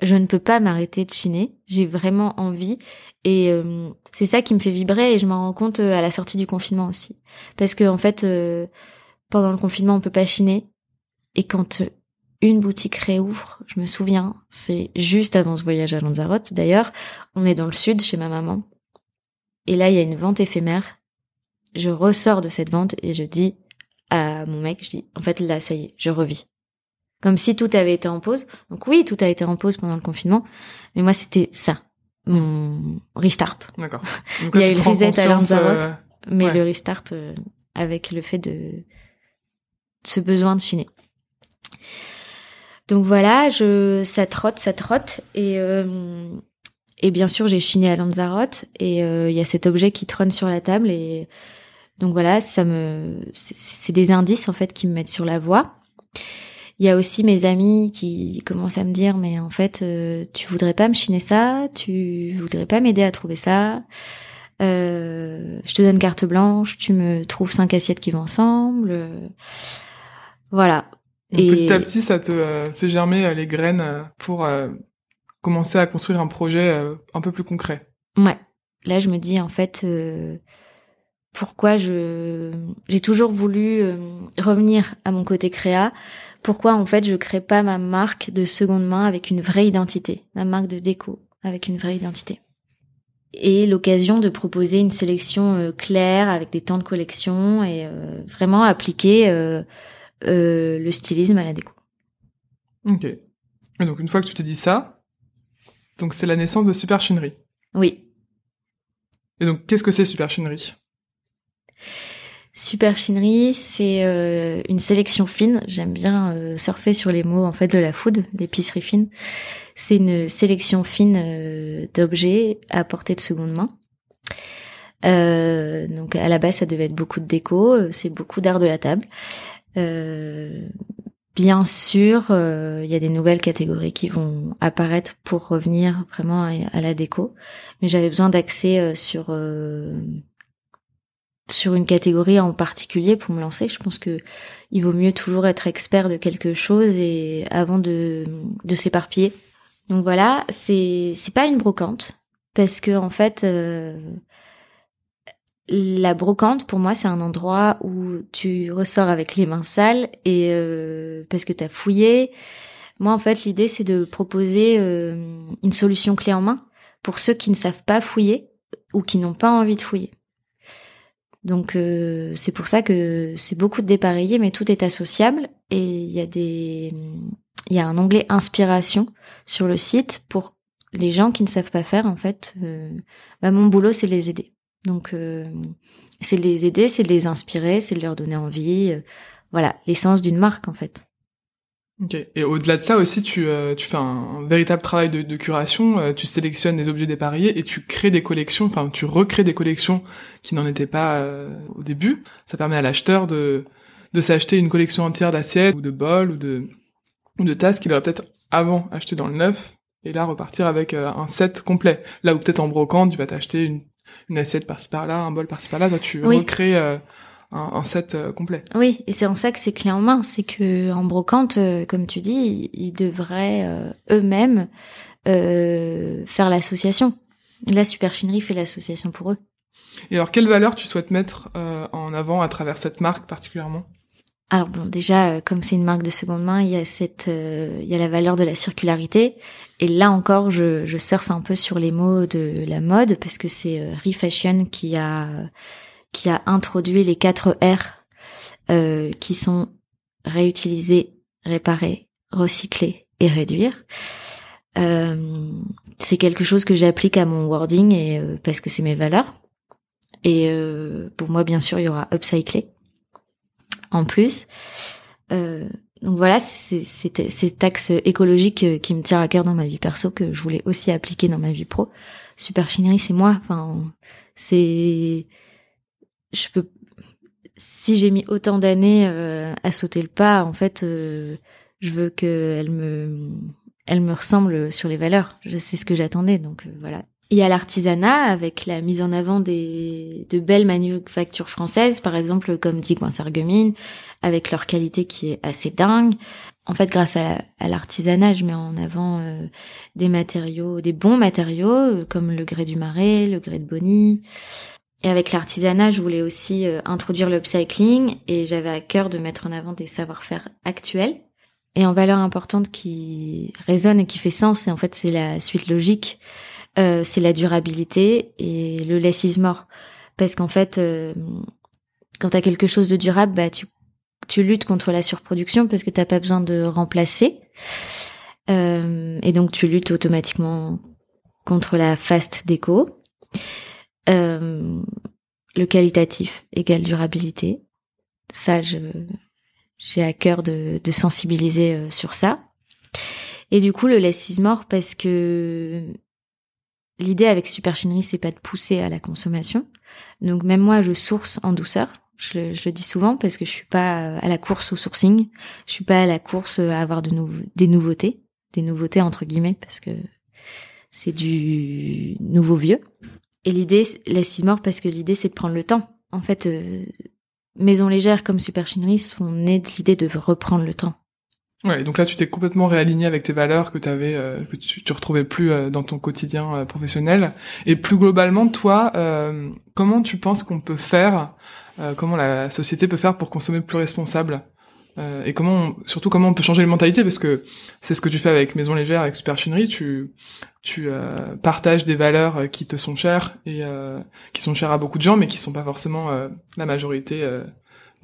Speaker 2: je ne peux pas m'arrêter de chiner. J'ai vraiment envie, et euh, c'est ça qui me fait vibrer. Et je m'en rends compte euh, à la sortie du confinement aussi, parce que en fait, euh, pendant le confinement, on peut pas chiner, et quand euh, une boutique réouvre, je me souviens, c'est juste avant ce voyage à Lanzarote. D'ailleurs, on est dans le sud chez ma maman, et là, il y a une vente éphémère. Je ressors de cette vente et je dis à mon mec, je dis, en fait, là, ça y est, je revis. Comme si tout avait été en pause. Donc oui, tout a été en pause pendant le confinement. Mais moi, c'était ça. Mon restart.
Speaker 1: D'accord. [LAUGHS]
Speaker 2: Il y a eu le reset à Lanzarote.
Speaker 1: euh,
Speaker 2: Mais
Speaker 1: Ouais.
Speaker 2: le restart euh, avec le fait de ce besoin de chiner. Donc voilà, je ça trotte, ça trotte et euh, et bien sûr j'ai chiné à Lanzarote et euh, il y a cet objet qui trône sur la table et donc voilà ça me c'est- des indices en fait qui me mettent sur la voie. Il y a aussi mes amis qui commencent à me dire mais en fait euh, tu voudrais pas me chiner ça, tu voudrais pas m'aider à trouver ça? Euh, je te donne carte blanche, tu me trouves cinq assiettes qui vont ensemble. voilà.
Speaker 1: Donc
Speaker 2: Et-
Speaker 1: petit à petit, ça te euh, fait germer euh, les graines euh, pour commencer à construire un projet un peu plus concret.
Speaker 2: Ouais. Là, je me dis en fait euh, pourquoi je j'ai toujours voulu revenir à mon côté créa. Pourquoi en fait je crée pas ma marque de seconde main avec une vraie identité, ma marque de déco avec une vraie identité. Et l'occasion de proposer une sélection euh, claire avec des temps de collection et euh, vraiment appliquer euh, euh, le stylisme à la déco.
Speaker 1: Ok. Et donc une fois que tu t'es dit ça, donc c'est la naissance de Super Chinerie.
Speaker 2: Oui,
Speaker 1: Et donc qu'est-ce que c'est Super Chinerie
Speaker 2: Super Chinerie, c'est euh, une sélection fine. J'aime bien euh, surfer sur les mots en fait de la food, l'épicerie fine. C'est une sélection fine d'objets à portée de seconde main. Euh, donc à la base, ça devait être beaucoup de déco. C'est beaucoup d'art de la table. Euh, bien sûr, euh, il y a des nouvelles catégories qui vont apparaître pour revenir vraiment à, la déco. Mais j'avais besoin d'accès euh, sur euh, sur une catégorie en particulier pour me lancer. Je pense que il vaut mieux toujours être expert de quelque chose et avant de, de s'éparpiller. Donc voilà, c'est c'est pas une brocante parce que en fait la brocante pour moi c'est un endroit où tu ressors avec les mains sales et euh, parce que t'as fouillé. Moi en fait l'idée c'est de proposer euh, une solution clé en main pour ceux qui ne savent pas fouiller ou qui n'ont pas envie de fouiller. Donc euh, c'est pour ça que c'est beaucoup de dépareillés, mais tout est associable et il y a des il y a un onglet inspiration sur le site pour les gens qui ne savent pas faire en fait. euh, bah, mon boulot c'est les aider. Donc euh, c'est les aider, c'est les inspirer, c'est leur donner envie. euh, voilà l'essence d'une marque en fait.
Speaker 1: Ok. Et au-delà de ça aussi, tu, euh, tu fais un, véritable travail de, de curation. euh, tu sélectionnes des objets dépareillés et tu crées des collections. Enfin, tu recrées des collections qui n'en étaient pas euh, au début. Ça permet à l'acheteur de de s'acheter une collection entière d'assiettes ou de bols ou de ou de tasses qu'il aurait peut-être avant acheté dans le neuf et là repartir avec un set complet. Là où peut-être en brocante, tu vas t'acheter une, une assiette par-ci par-là, un bol par-ci par-là, toi tu recrées euh, un, un, set euh, complet.
Speaker 2: Oui, et c'est en ça que c'est clé en main, c'est que en brocante, comme tu dis, ils devraient eux-mêmes faire l'association. La superchinerie fait l'association pour eux.
Speaker 1: Et alors, quelle valeur tu souhaites mettre en avant à travers cette marque particulièrement?
Speaker 2: Alors bon, déjà, comme c'est une marque de seconde main, il y a cette, il y a la valeur de la circularité. Et là encore, je, je surfe un peu sur les mots de la mode parce que c'est euh, Refashion qui a qui a introduit les quatre R euh, qui sont réutiliser, réparer, recycler et réduire. Euh, c'est quelque chose que j'applique à mon wording et euh, parce que c'est mes valeurs. Et euh, pour moi, bien sûr, il y aura upcycler en plus. Euh, donc voilà, c'est cet axe écologique euh, qui me tient à cœur dans ma vie perso que je voulais aussi appliquer dans ma vie pro. Super chinerie, c'est moi. Enfin, c'est, je peux, si j'ai mis autant d'années euh, à sauter le pas, en fait, je veux qu'elle me, elle me ressemble sur les valeurs. C'est ce que j'attendais. Donc voilà, il y a l'artisanat avec la mise en avant des de belles manufactures françaises, par exemple comme Digoin Sargumine, avec leur qualité qui est assez dingue. En fait, grâce à, l'artisanat, je mets en avant euh, des matériaux, des bons matériaux euh, comme le grès du marais, le grès de Bonny. Et avec l'artisanat, je voulais aussi euh, introduire l'upcycling et j'avais à cœur de mettre en avant des savoir-faire actuels. Et en valeur importante qui résonne et qui fait sens, et en fait c'est la suite logique euh, c'est la durabilité et le less is more. Parce qu'en fait, euh, quand tu as quelque chose de durable, bah, tu, tu luttes contre la surproduction parce que t'as pas besoin de remplacer. Euh, et donc tu luttes automatiquement contre la fast déco. Euh, le qualitatif égale durabilité. Ça, je, j'ai à cœur de, de sensibiliser euh, sur ça. Et du coup, le less is more parce que L'idée avec Superchinerie, c'est pas de pousser à la consommation. Donc même moi, je source en douceur. Je le, dis souvent parce que je suis pas à la course au sourcing. Je suis pas à la course à avoir de des nouveautés, des nouveautés entre guillemets parce que c'est du nouveau vieux. Et l'idée, laisse mort parce que l'idée c'est de prendre le temps. En fait, euh, Maison légère comme Superchinerie sont nées de l'idée de reprendre le temps.
Speaker 1: Ouais, donc là tu t'es complètement réaligné avec tes valeurs que t'avais, euh, que tu, tu retrouvais plus euh, dans ton quotidien euh, professionnel. Et plus globalement, toi, comment tu penses qu'on peut faire, comment la société peut faire pour consommer plus responsable et comment, surtout comment on peut changer les mentalités parce que c'est ce que tu fais avec Maison Légère, avec Superchinerie, tu tu partages des valeurs qui te sont chères et qui sont chères à beaucoup de gens, mais qui sont pas forcément la majorité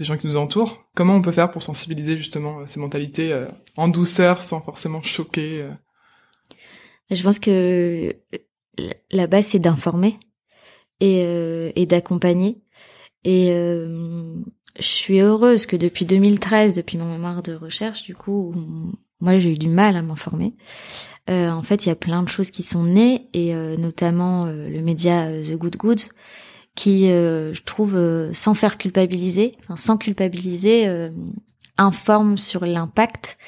Speaker 1: des gens qui nous entourent. Comment on peut faire pour sensibiliser justement euh, ces mentalités euh, en douceur sans forcément choquer euh
Speaker 2: Je pense que la base c'est d'informer et, et d'accompagner. Et je suis heureuse que depuis 2013, depuis mon mémoire de recherche, du coup, moi j'ai eu du mal à m'informer. en fait, il y a plein de choses qui sont nées et notamment le média The Good Goods qui, euh, je trouve, euh, sans faire culpabiliser, enfin, sans culpabiliser, euh, informe sur l'impact.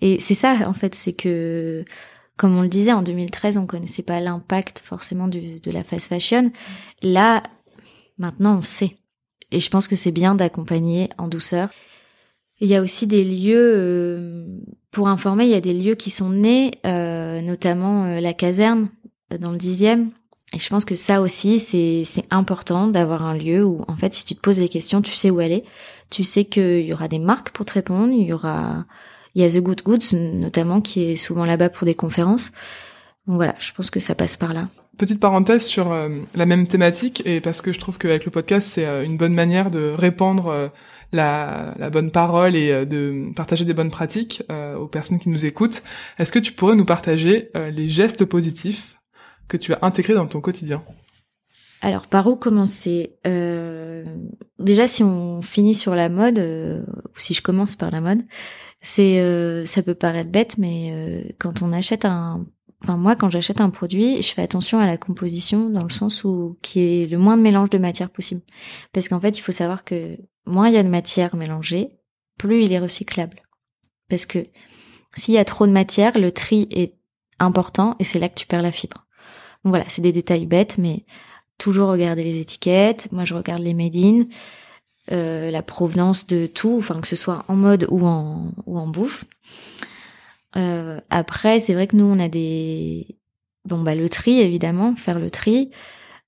Speaker 2: Et c'est ça, en fait, c'est que, comme on le disait, en 2013, on connaissait pas l'impact forcément de la fast fashion. Là, maintenant, on sait. Et je pense que c'est bien d'accompagner en douceur. Il y a aussi des lieux, pour informer, il y a des lieux qui sont nés, notamment la caserne dans le dixième, et je pense que ça aussi, c'est important d'avoir un lieu où, en fait, si tu te poses des questions, tu sais où aller. Tu sais qu'il y aura des marques pour te répondre. Il y aura, il y a The Good Goods, notamment, qui est souvent là-bas pour des conférences. Donc voilà, je pense que ça passe par là.
Speaker 1: Petite parenthèse sur euh, la même thématique, et parce que je trouve qu'avec le podcast, c'est euh, une bonne manière de répandre euh, la, la, bonne parole et de partager des bonnes pratiques aux personnes qui nous écoutent. Est-ce que tu pourrais nous partager les gestes positifs que tu as intégré dans ton quotidien
Speaker 2: alors, par où commencer? Euh, Déjà, si on finit sur la mode, euh, ou si je commence par la mode, c'est, euh, ça peut paraître bête, mais quand on achète un, enfin moi, quand j'achète un produit, je fais attention à la composition dans le sens où qui est le moins de mélange de matière possible, parce qu'en fait, il faut savoir que moins il y a de matière mélangée, plus il est recyclable. Parce que s'il y a trop de matière, le tri est important et c'est là que tu perds la fibre. Voilà, c'est des détails bêtes, mais toujours regarder les étiquettes. Moi, je regarde les made in, euh, la provenance de tout, enfin que ce soit en mode ou en ou en bouffe. Euh, après, c'est vrai que nous, on a des bon bah le tri évidemment, faire le tri.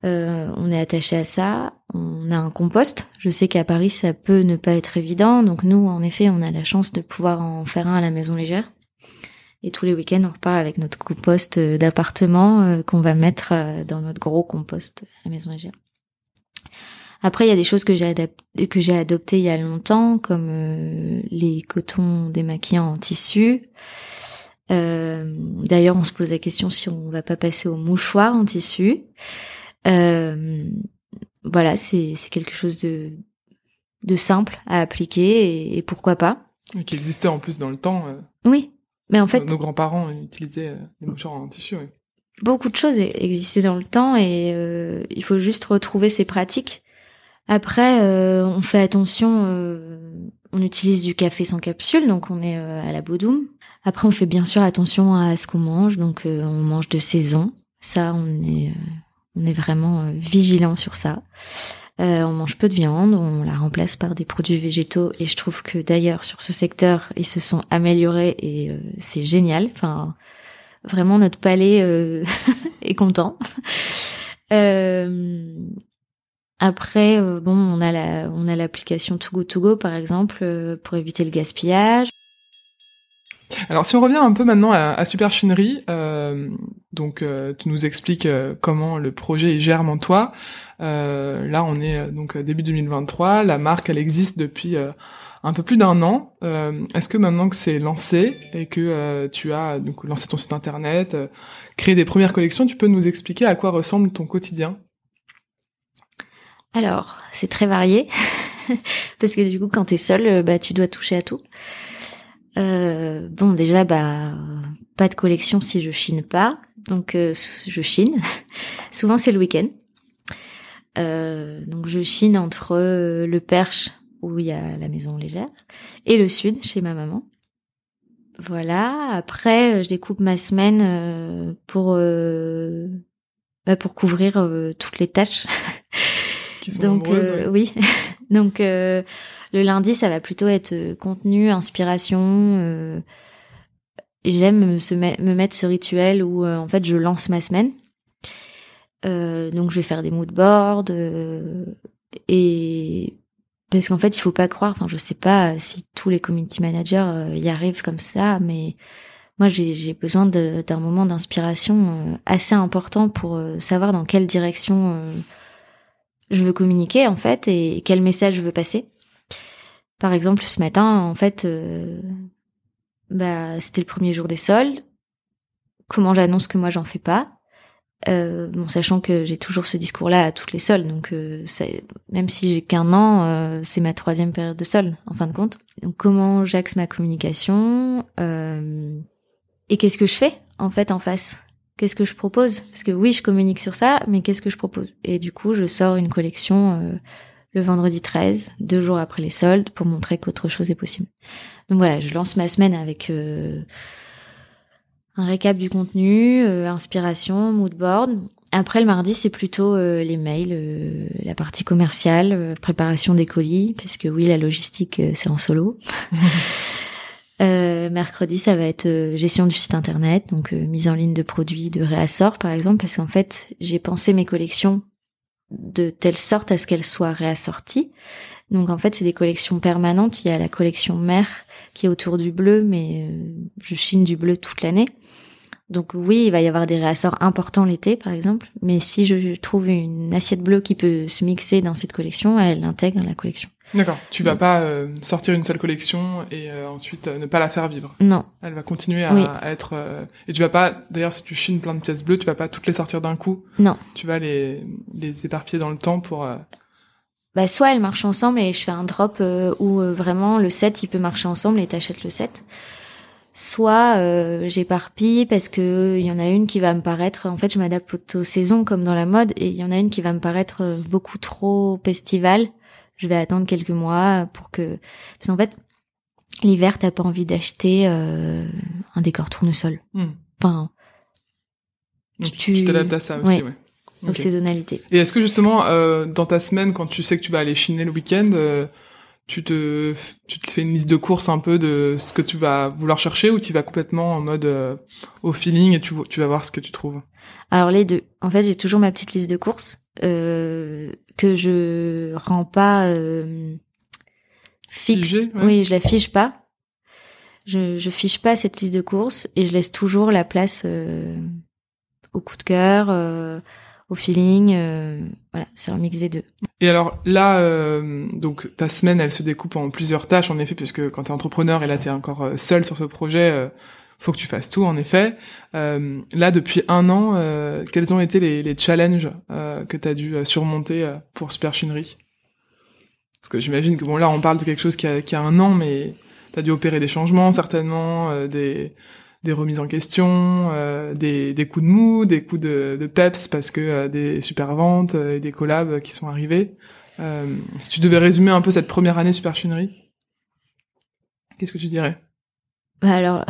Speaker 2: Euh, on est attaché à ça. On a un compost. Je sais qu'à Paris, ça peut ne pas être évident. Donc nous, en effet, on a la chance de pouvoir en faire un à la maison légère. Et tous les week-ends, on repart avec notre compost euh, d'appartement euh, qu'on va mettre dans notre gros compost à la maison légère. Après, il y a des choses que j'ai que j'ai adoptées il y a longtemps, comme les cotons démaquillants en tissu. D'ailleurs, on se pose la question si on va pas passer au mouchoir en tissu. Euh, voilà, c'est quelque chose de, de simple à appliquer et, pourquoi pas.
Speaker 1: Et qui existait en plus dans le temps. Euh,
Speaker 2: oui, mais en fait...
Speaker 1: Nos grands-parents utilisaient euh, des mouchoirs en tissu, oui.
Speaker 2: Beaucoup de choses existaient dans le temps et il faut juste retrouver ces pratiques. Après, on fait attention, on utilise du café sans capsule, donc on est à la Baudoum. Après, on fait bien sûr attention à ce qu'on mange, donc on mange de saison. Ça, on est on est vraiment euh, vigilant sur ça. Euh, on mange peu de viande, on la remplace par des produits végétaux et je trouve que d'ailleurs sur ce secteur ils se sont améliorés et euh, c'est génial. Vraiment notre palais [LAUGHS] est content. [LAUGHS] après, on a la, on a l'application Too Go To Go par exemple pour éviter le gaspillage.
Speaker 1: Alors si on revient un peu maintenant à, à Super Chinerie, euh, donc euh, tu nous expliques euh, comment le projet germe en toi. Euh, là on est donc début 2023, la marque elle existe depuis un peu plus d'un an. Est-ce que maintenant que c'est lancé et que tu as donc lancé ton site internet, créé des premières collections, tu peux nous expliquer à quoi ressemble ton quotidien?
Speaker 2: Alors c'est très varié [LAUGHS] parce que du coup quand t'es seul, bah tu dois toucher à tout. Euh, bon, déjà, bah, pas de collection si je chine pas. Donc, euh, je chine. [LAUGHS] Souvent, c'est le week-end. Euh, donc, je chine entre le Perche, où il y a la maison légère, et le Sud, chez ma maman. Voilà. Après, je découpe ma semaine pour bah, pour couvrir toutes les tâches.
Speaker 1: Qui sont donc,
Speaker 2: oui. [LAUGHS] donc le lundi, ça va plutôt être euh, contenu, inspiration. Euh, J'aime me mettre ce rituel où euh, en fait je lance ma semaine. Euh, donc je vais faire des mood boards et parce qu'en fait il faut pas croire. Enfin je sais pas si tous les community managers y arrivent comme ça, mais moi j'ai besoin d'un moment d'inspiration assez important pour savoir dans quelle direction je veux communiquer en fait et quel message je veux passer. Par exemple, ce matin, en fait, euh, bah, c'était le premier jour des soldes. Comment j'annonce que moi j'en fais pas? Euh, Bon, sachant que j'ai toujours ce discours-là à toutes les soldes, donc euh, même si j'ai qu'un an, euh, c'est ma troisième période de soldes, en fin de compte. Donc, comment j'axe ma communication Et qu'est-ce que je fais en fait en face? Qu'est-ce que je propose? Parce que oui, je communique sur ça, mais qu'est-ce que je propose? Et du coup, je sors une collection le vendredi 13, deux jours après les soldes, pour montrer qu'autre chose est possible. Donc voilà, je lance ma semaine avec euh, un récap du contenu, euh, inspiration, mood board. Après le mardi, c'est plutôt euh, les mails, la partie commerciale, préparation des colis, parce que oui, la logistique, c'est en solo. [LAUGHS] mercredi, ça va être gestion du site internet, donc mise en ligne de produits de réassort, par exemple, parce qu'en fait, j'ai pensé mes collections de telle sorte à ce qu'elle soit réassortie. Donc en fait, c'est des collections permanentes. Il y a la collection mère qui est autour du bleu, mais euh, je chine du bleu toute l'année. Donc oui, il va y avoir des réassorts importants l'été, par exemple. Mais si je trouve une assiette bleue qui peut se mixer dans cette collection, elle intègre la collection.
Speaker 1: D'accord. Tu vas pas euh, sortir une seule collection et euh, ensuite ne pas la faire vivre?
Speaker 2: Non.
Speaker 1: Elle va continuer à, être. et tu vas pas. D'ailleurs, si tu chines plein de pièces bleues, tu vas pas toutes les sortir d'un coup?
Speaker 2: Non.
Speaker 1: Tu vas les les éparpiller dans le temps pour.
Speaker 2: Bah soit elles marchent ensemble et je fais un drop où vraiment le set il peut marcher ensemble et t'achètes le set soit euh, j'éparpille parce que il y en a une qui va me paraître en fait je m'adapte aux saisons comme dans la mode et il y en a une qui va me paraître euh, beaucoup trop estivale je vais attendre quelques mois pour que parce qu'en fait l'hiver, t'as pas envie d'acheter euh, un décor tournesol.
Speaker 1: Hmm.
Speaker 2: Enfin, tu
Speaker 1: t'adaptes à ça aussi,
Speaker 2: Ouais.
Speaker 1: ouais.
Speaker 2: Aux
Speaker 1: Ok.
Speaker 2: saisonnalités.
Speaker 1: Et est-ce que justement, euh, dans ta semaine, quand tu sais que tu vas aller chiner le week-end, euh, tu te, tu te fais une liste de courses un peu de ce que tu vas vouloir chercher ou tu vas complètement en mode euh, au feeling et tu, tu vas voir ce que tu trouves?
Speaker 2: Alors les deux. En fait, j'ai toujours ma petite liste de courses euh, que je rends pas euh, fixe.
Speaker 1: Ouais.
Speaker 2: Oui, je la fiche pas. Je, je fiche pas cette liste de courses et je laisse toujours la place euh, au coup de cœur, euh, au feeling. euh, voilà, c'est un mix des deux.
Speaker 1: Et alors là, euh, donc ta semaine, elle se découpe en plusieurs tâches, en effet, puisque quand t'es entrepreneur et là t'es encore euh, seul sur ce projet, euh, faut que tu fasses tout, en effet. Euh, là, depuis un an, euh, quels ont été les, les challenges que t'as dû surmonter pour Super Chinery Parce que j'imagine que bon, là, on parle de quelque chose qui a, qui a un an, mais t'as dû opérer des changements, certainement, des des remises en question, euh, des, des coups de mou, des coups de, de peps parce que euh, des super ventes euh, et des collabs qui sont arrivés. Euh, si tu devais résumer un peu cette première année Super Chinery, qu'est-ce que tu dirais?
Speaker 2: Bah alors,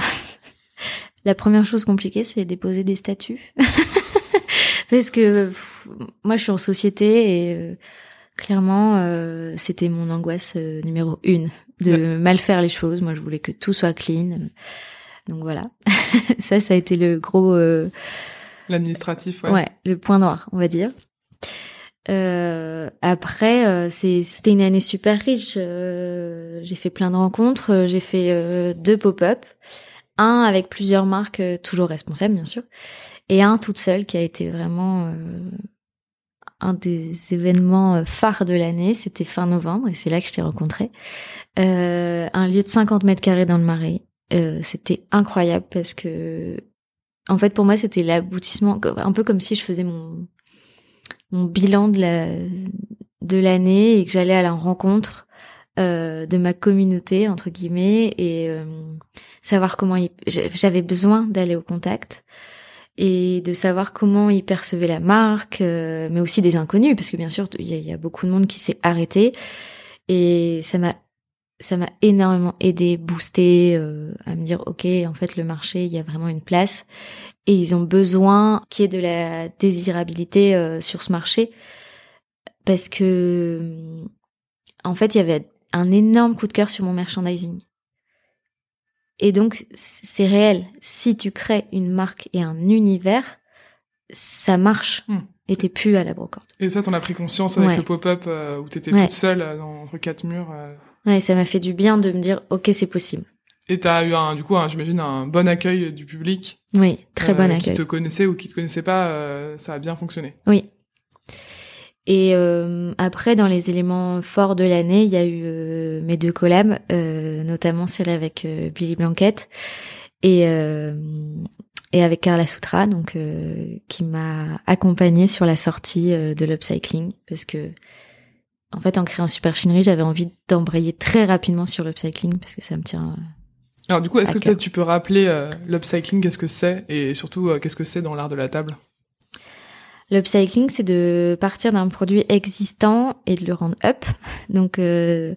Speaker 2: [LAUGHS] la première chose compliquée, c'est déposer des statuts. [LAUGHS] Parce que pff, moi, je suis en société et euh, clairement, euh, c'était mon angoisse euh, numéro une de mal faire les choses. Moi, je voulais que tout soit clean. Donc voilà, [LAUGHS] ça, ça a été le gros, euh,
Speaker 1: L'administratif, ouais.
Speaker 2: ouais. le point noir, on va dire. Euh, après, euh, c'était une année super riche. Euh, j'ai fait plein de rencontres. Euh, J'ai fait euh, deux pop-up, un avec plusieurs marques, euh, toujours responsables bien sûr, et un toute seule qui a été vraiment euh, un des événements phares de l'année. C'était fin novembre et c'est là que je t'ai rencontré. Euh, un lieu de 50 mètres carrés dans le Marais. Euh, c'était incroyable parce que, en fait, pour moi, c'était l'aboutissement, un peu comme si je faisais mon mon bilan de la de l'année et que j'allais à la rencontre euh, de ma communauté entre guillemets et euh, savoir comment j'avais besoin d'aller au contact et de savoir comment ils percevaient la marque, euh, mais aussi des inconnus parce que bien sûr il y y a beaucoup de monde qui s'est arrêté et ça m'a ça m'a énormément aidé, boosté euh, à me dire ok en fait le marché il y a vraiment une place et ils ont besoin qu'il y ait de la désirabilité euh, sur ce marché parce que en fait il y avait un énorme coup de cœur sur mon merchandising et donc c'est réel si tu crées une marque et un univers ça marche et t'es plus à la brocante
Speaker 1: Et ça, t'en as pris conscience avec
Speaker 2: Ouais.
Speaker 1: le pop-up euh, où t'étais
Speaker 2: Ouais.
Speaker 1: toute seule euh, dans, entre quatre murs. euh,
Speaker 2: ouais ça m'a fait du bien de me dire ok c'est possible
Speaker 1: et t'as eu un, du coup, j'imagine, un bon accueil du public.
Speaker 2: oui très
Speaker 1: euh,
Speaker 2: bon
Speaker 1: Qui
Speaker 2: accueil
Speaker 1: te connaissait ou qui te connaissait pas, euh, ça a bien fonctionné.
Speaker 2: Oui. Et euh, après, dans les éléments forts de l'année, il y a eu euh, mes deux collabs, euh, notamment celle avec euh, Billy Blanquette et euh, et avec Carla Soutra, donc euh, qui m'a accompagnée sur la sortie euh, de l'upcycling, parce que en fait, en créant Super Chinery, j'avais envie d'embrayer très rapidement sur l'upcycling parce que ça me tient.
Speaker 1: Alors du coup, est-ce que peut-être tu peux rappeler euh, l'upcycling, qu'est-ce que c'est et surtout euh, qu'est-ce que c'est dans l'art de la table?
Speaker 2: L'upcycling, c'est de partir d'un produit existant et de le rendre up. [LAUGHS] Donc, euh,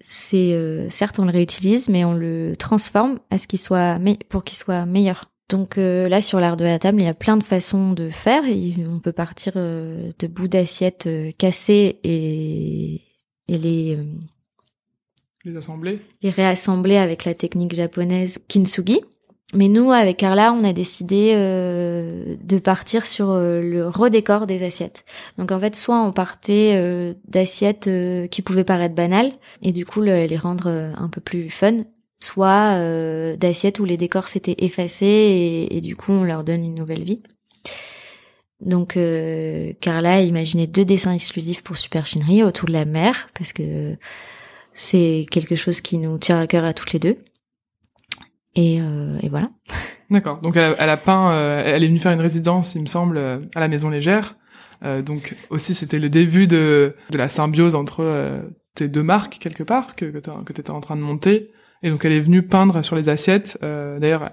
Speaker 2: c'est euh, certes on le réutilise, mais on le transforme à ce qu'il soit pour qu'il soit meilleur. Donc euh, là, sur l'art de la table, il y a plein de façons de faire. Et on peut partir euh, de bouts d'assiettes euh, cassés et, et les euh,
Speaker 1: Les assemblées
Speaker 2: les réassembler avec la technique japonaise kintsugi. Mais nous, avec Carla, on a décidé euh, de partir sur le redécor des assiettes. Donc en fait, soit on partait euh, d'assiettes euh, qui pouvaient paraître banales et du coup le- les rendre un peu plus fun, soit euh, d'assiettes où les décors s'étaient effacés et, et du coup on leur donne une nouvelle vie. Donc euh, Carla a imaginé deux dessins exclusifs pour Super autour de la mer parce que c'est quelque chose qui nous tient à cœur à toutes les deux. Et, euh, et voilà.
Speaker 1: D'accord. Donc elle a, peint, euh, elle est venue faire une résidence, il me semble, euh, à la Maison Légère. Euh, donc aussi c'était le début de, de la symbiose entre tes deux marques quelque part que que tu étais en train de monter. Et donc elle est venue peindre sur les assiettes. Euh, D'ailleurs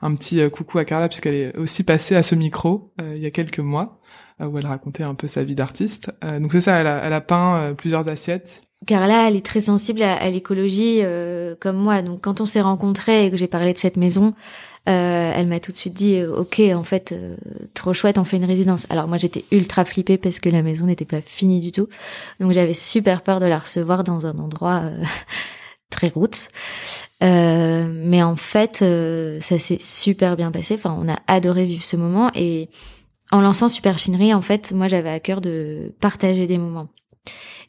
Speaker 1: un petit euh, coucou à Carla puisqu'elle est aussi passée à ce micro euh, il y a quelques mois euh, où elle racontait un peu sa vie d'artiste. Euh, donc c'est ça, elle a, elle a peint euh, plusieurs assiettes
Speaker 2: Carla, elle est très sensible à, l'écologie euh, comme moi. Donc quand on s'est rencontrés et que j'ai parlé de cette maison, euh, elle m'a tout de suite dit euh, OK, en fait, trop chouette, on fait une résidence. Alors moi j'étais ultra flippée parce que la maison n'était pas finie du tout. Donc j'avais super peur de la recevoir dans un endroit très roots. mais en fait, ça s'est super bien passé. Enfin, on a adoré vivre ce moment et en lançant Super Chinerie, en fait, moi j'avais à cœur de partager des moments.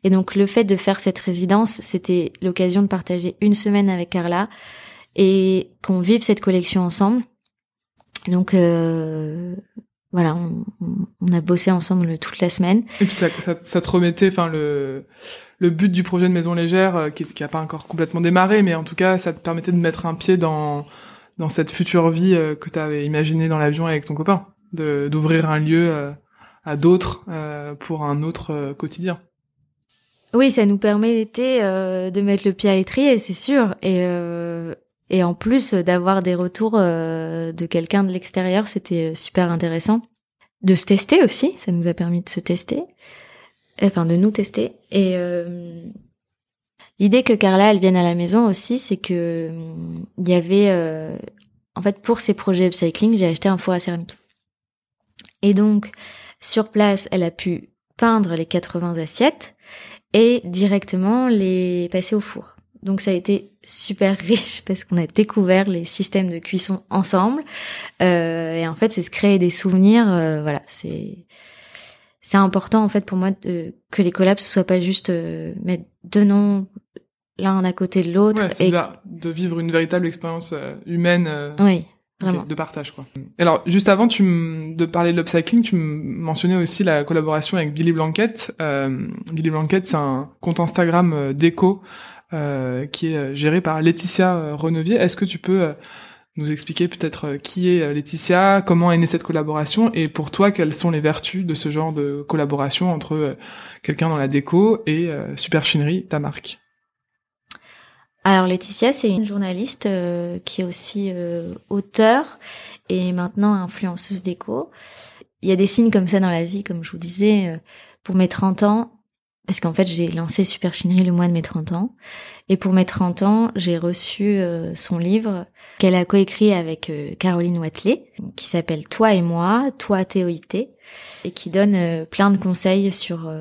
Speaker 2: Et donc le fait de faire cette résidence, c'était l'occasion de partager une semaine avec Carla et qu'on vive cette collection ensemble. Donc euh, voilà, on, a bossé ensemble toute la semaine.
Speaker 1: Et puis ça, ça, te remettait, enfin le le but du projet de Maison Légère, euh, qui, qui a pas encore complètement démarré, mais en tout cas, ça te permettait de mettre un pied dans dans cette future vie euh, que tu avais imaginée dans l'avion avec ton copain, de d'ouvrir un lieu à d'autres pour un autre quotidien.
Speaker 2: Oui, ça nous permettait euh, de mettre le pied à l'étrier, c'est sûr. Et, euh, et en plus d'avoir des retours euh, de quelqu'un de l'extérieur, c'était super intéressant. De se tester aussi, ça nous a permis de se tester. Enfin, de nous tester. Et l'idée que Carla, elle vienne à la maison aussi, c'est que il y avait... en fait, pour ces projets upcycling, j'ai acheté un four à céramique. Et donc, sur place, elle a pu peindre les 80 assiettes et directement les passer au four. Donc ça a été super [LAUGHS] riche parce qu'on a découvert les systèmes de cuisson ensemble euh, et en fait c'est se créer des souvenirs. Euh, voilà, c'est c'est important en fait pour moi de, que les collabs ce soit pas juste euh, mettre deux noms l'un à côté de l'autre
Speaker 1: ouais, et de vivre une véritable expérience euh, humaine. Euh,
Speaker 2: oui
Speaker 1: de partage, quoi. Alors, juste avant tu de parler de l'upcycling, tu mentionnais aussi la collaboration avec Billy Blanquette. Euh, Billy Blanquette, c'est un compte Instagram euh, déco euh, qui est géré par Laetitia Renevier. Est-ce que tu peux nous expliquer peut-être qui est Laetitia, comment est née cette collaboration et pour toi, quelles sont les vertus de ce genre de collaboration entre quelqu'un dans la déco et Super Chinerie, ta marque?
Speaker 2: Alors Laetitia, c'est une journaliste euh, qui est aussi euh, auteur et maintenant influenceuse déco. Il y a des signes comme ça dans la vie, comme je vous disais, euh, pour mes 30 ans, parce qu'en fait j'ai lancé Super Chinerie le mois de mes 30 ans, et pour mes 30 ans, j'ai reçu son livre qu'elle a coécrit avec Caroline Watley, qui s'appelle Toi et moi, Toi TOIT, et qui donne plein de conseils sur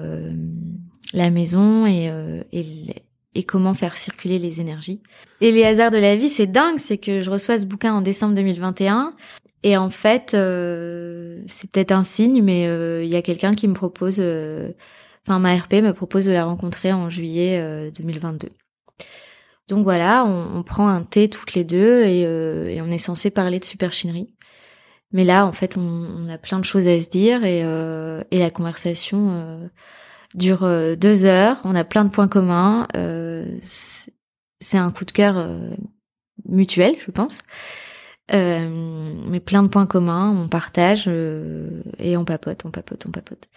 Speaker 2: la maison et, et et comment faire circuler les énergies. Et les hasards de la vie, c'est dingue, c'est que je reçois ce bouquin en décembre 2021 et en fait, euh, c'est peut-être un signe, mais euh, il y a quelqu'un qui me propose, euh, enfin ma RP me propose de la rencontrer en juillet 2022. Donc voilà, on, on, prend un thé toutes les deux et, et on est censé parler de superchinerie. Mais là, en fait, on, on, a plein de choses à se dire et, et la conversation dure euh, deux heures. On a plein de points communs. Euh, c'est un coup de cœur euh, mutuel, je pense. Mais plein de points communs, on partage et on papote, on papote, on papote.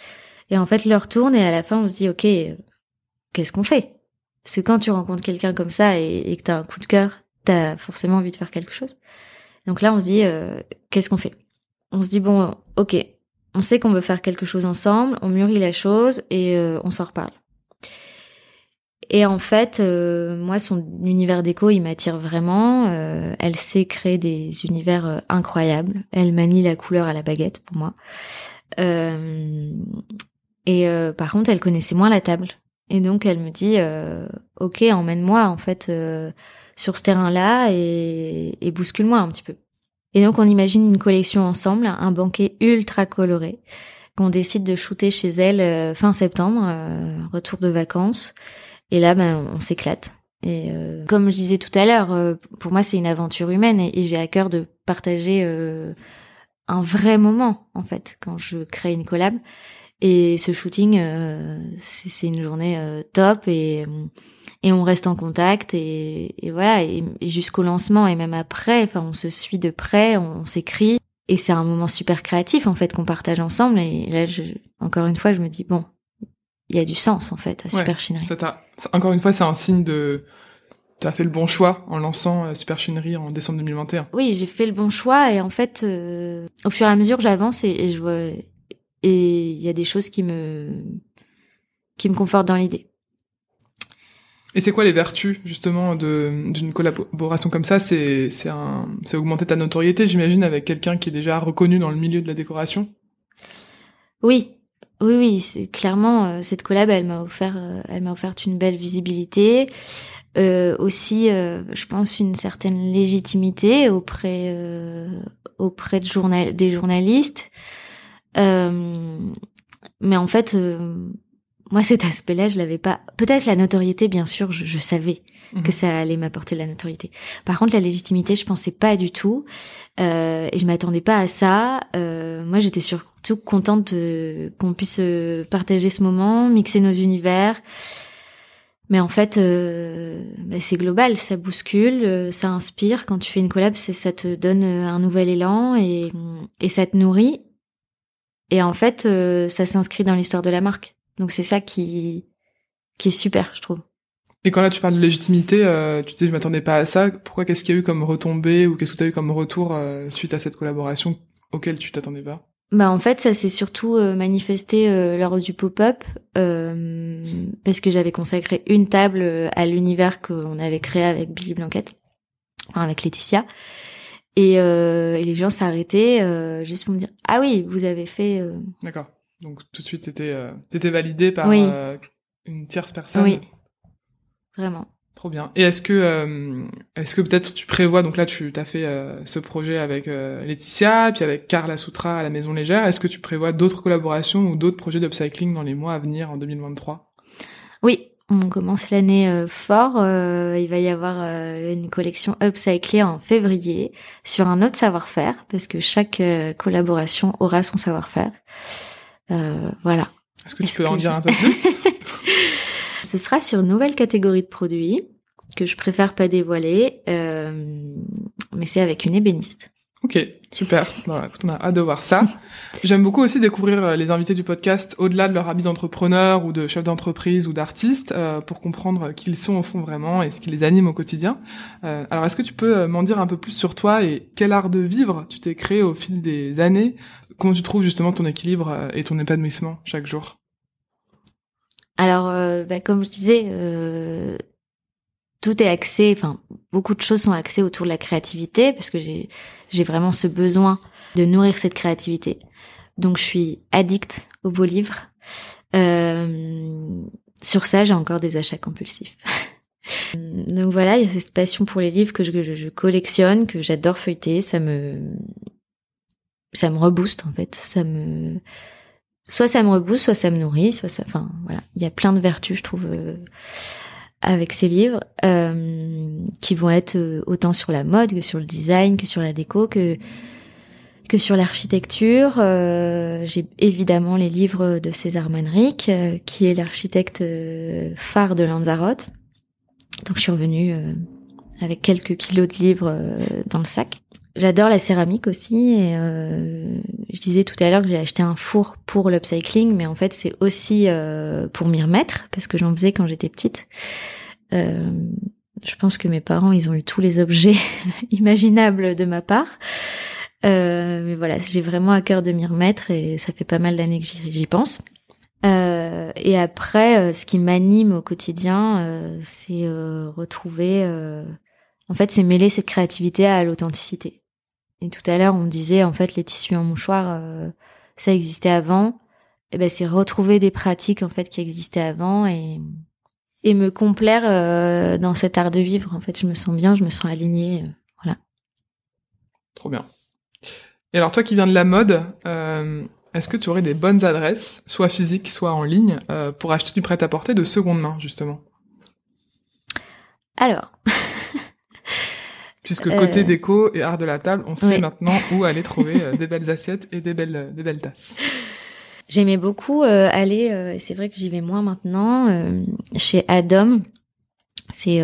Speaker 2: Et en fait, l'heure tourne et à la fin, on se dit, ok, qu'est-ce qu'on fait? Parce que quand tu rencontres quelqu'un comme ça et, que t'as un coup de cœur, t'as forcément envie de faire quelque chose. Donc là, on se dit, qu'est-ce qu'on fait? On se dit, bon, ok, on sait qu'on veut faire quelque chose ensemble, on mûrit la chose et euh, on s'en reparle. Et en fait, euh, moi, son univers déco, il m'attire vraiment. Euh, elle sait créer des univers incroyables. Elle manie la couleur à la baguette pour moi. et par contre, elle connaissait moins la table. Et donc, elle me dit, ok, emmène-moi en fait sur ce terrain-là et, et bouscule-moi un petit peu. Et donc on imagine une collection ensemble, un banquet ultra coloré qu'on décide de shooter chez elle euh, fin septembre, euh, retour de vacances. Et là, ben, on s'éclate. Et euh, comme je disais tout à l'heure, pour moi c'est une aventure humaine et, j'ai à cœur de partager un vrai moment en fait quand je crée une collab. Et ce shooting, c'est une journée top et et on reste en contact et, et voilà et, jusqu'au lancement et même après enfin on se suit de près on, s'écrit et c'est un moment super créatif en fait qu'on partage ensemble et là je, encore une fois je me dis bon il y a du sens en fait à Super Chinerie.
Speaker 1: encore une fois c'est un signe de tu as fait le bon choix en lançant euh, Super Chinerie en décembre 2021.
Speaker 2: Oui, j'ai fait le bon choix et en fait, euh, au fur et à mesure, j'avance et, et, je vois et il y a des choses qui me qui me confortent dans l'idée.
Speaker 1: Et c'est quoi les vertus justement de d'une collaboration comme ça? C'est c'est un c'est augmenter ta notoriété, j'imagine, avec quelqu'un qui est déjà reconnu dans le milieu de la décoration?
Speaker 2: Oui, oui, oui. C'est clairement euh, cette collab, elle m'a offert, euh, elle m'a offert une belle visibilité. Euh, aussi, euh, je pense une certaine légitimité auprès euh, auprès de journal des journalistes. mais en fait, moi, cet aspect-là, je l'avais pas. Peut-être la notoriété, bien sûr, je, je savais mhm. que ça allait m'apporter de la notoriété. Par contre, la légitimité, je pensais pas du tout, euh, et je m'attendais pas à ça. Euh, moi, j'étais contente qu'on puisse euh, partager ce moment, mixer nos univers. Mais en fait, euh, bah, c'est global, ça bouscule, euh, ça inspire. Quand tu fais une collab, ça te donne un nouvel élan et, ça te nourrit. Et en fait, ça s'inscrit dans l'histoire de la marque. Donc c'est ça qui est super, je trouve.
Speaker 1: Et quand là tu parles de légitimité, euh, tu disais je m'attendais pas à ça. Pourquoi Qu'est-ce qu'il y a eu comme retombée ou qu'est-ce que tu as eu comme retour suite à cette collaboration auquel tu t'attendais pas?
Speaker 2: Bah en fait ça s'est surtout euh, manifesté lors du pop-up parce que j'avais consacré une table à l'univers qu'on avait créé avec Billy Blanquette, enfin, avec Laetitia. Et, et les gens s'arrêtaient juste pour me dire ah oui vous avez fait
Speaker 1: d'accord donc tout de suite, t'étais euh, étais validé par euh, une tierce personne.
Speaker 2: Oui, vraiment.
Speaker 1: Trop bien. Et est-ce que euh, est-ce que peut-être tu prévois donc là tu as fait euh, ce projet avec Laetitia puis avec Carla Soutra à la Maison Légère. Est-ce que tu prévois d'autres collaborations ou d'autres projets d'upcycling dans les mois à venir en 2023
Speaker 2: Oui, on commence l'année fort. il va y avoir une collection upcyclée en février sur un autre savoir-faire parce que chaque collaboration aura son savoir-faire. Euh, voilà.
Speaker 1: Est-ce que tu peux en dire un peu plus? [LAUGHS]
Speaker 2: Ce sera sur une nouvelle catégorie de produits que je préfère pas dévoiler, euh, mais c'est avec une ébéniste.
Speaker 1: Ok, super. Bon, écoute, on a hâte de voir ça. [LAUGHS] J'aime beaucoup aussi découvrir euh, les invités du podcast au-delà de leur habit d'entrepreneur ou de chef d'entreprise ou d'artiste euh, pour comprendre qui ils sont au fond vraiment et ce qui les anime au quotidien. Euh, alors, est-ce que tu peux m'en dire un peu plus sur toi et quel art de vivre tu t'es créé au fil des années? Comment tu trouves justement ton équilibre et ton épanouissement chaque jour?
Speaker 2: Alors, bah, comme je disais, tout est axé, enfin beaucoup de choses sont axées autour de la créativité parce que j'ai vraiment ce besoin de nourrir cette créativité. Donc je suis addict aux beaux livres. Euh, sur ça, j'ai encore des achats compulsifs. [LAUGHS] Donc voilà, il y a cette passion pour les livres que je, je collectionne, que j'adore feuilleter. Ça me ça me rebooste en fait. Ça me soit ça me rebooste, soit ça me nourrit, soit ça. Enfin voilà, il y a plein de vertus, je trouve. Euh, avec ces livres euh, qui vont être euh, autant sur la mode que sur le design, que sur la déco, que que sur l'architecture. Euh, j'ai évidemment les livres de César Manrique, qui est l'architecte phare de Lanzarote. Donc je suis revenue avec quelques kilos de livres dans le sac. J'adore la céramique aussi. Et, euh, je disais tout à l'heure que j'ai acheté un four pour l'upcycling, mais en fait c'est aussi euh, pour m'y remettre parce que j'en faisais quand j'étais petite. Euh, je pense que mes parents ils ont eu tous les objets [LAUGHS] imaginables de ma part. Euh, mais voilà, j'ai vraiment à cœur de m'y remettre et ça fait pas mal d'années que j'y pense. Euh, et après, ce qui m'anime au quotidien, c'est retrouver. en fait, c'est mêler cette créativité à l'authenticité. Et tout à l'heure, on disait en fait les tissus en mouchoir, euh, ça existait avant. Et ben c'est retrouver des pratiques en fait qui existaient avant et et me complaire euh, dans cet art de vivre. En fait, je me sens bien, je me sens alignée, euh, voilà.
Speaker 1: Trop bien. Et alors toi qui viens de la mode, est-ce que tu aurais des bonnes adresses, soit physiques, soit en ligne, pour acheter du prêt-à-porter de seconde main justement?
Speaker 2: Alors. [LAUGHS]
Speaker 1: Puisque côté euh. déco et art de la table, on sait maintenant où [LAUGHS] aller trouver euh, des belles assiettes et des belles, des belles tasses.
Speaker 2: J'aimais beaucoup euh, aller, et c'est vrai que j'y vais moins maintenant, chez Adam. C'est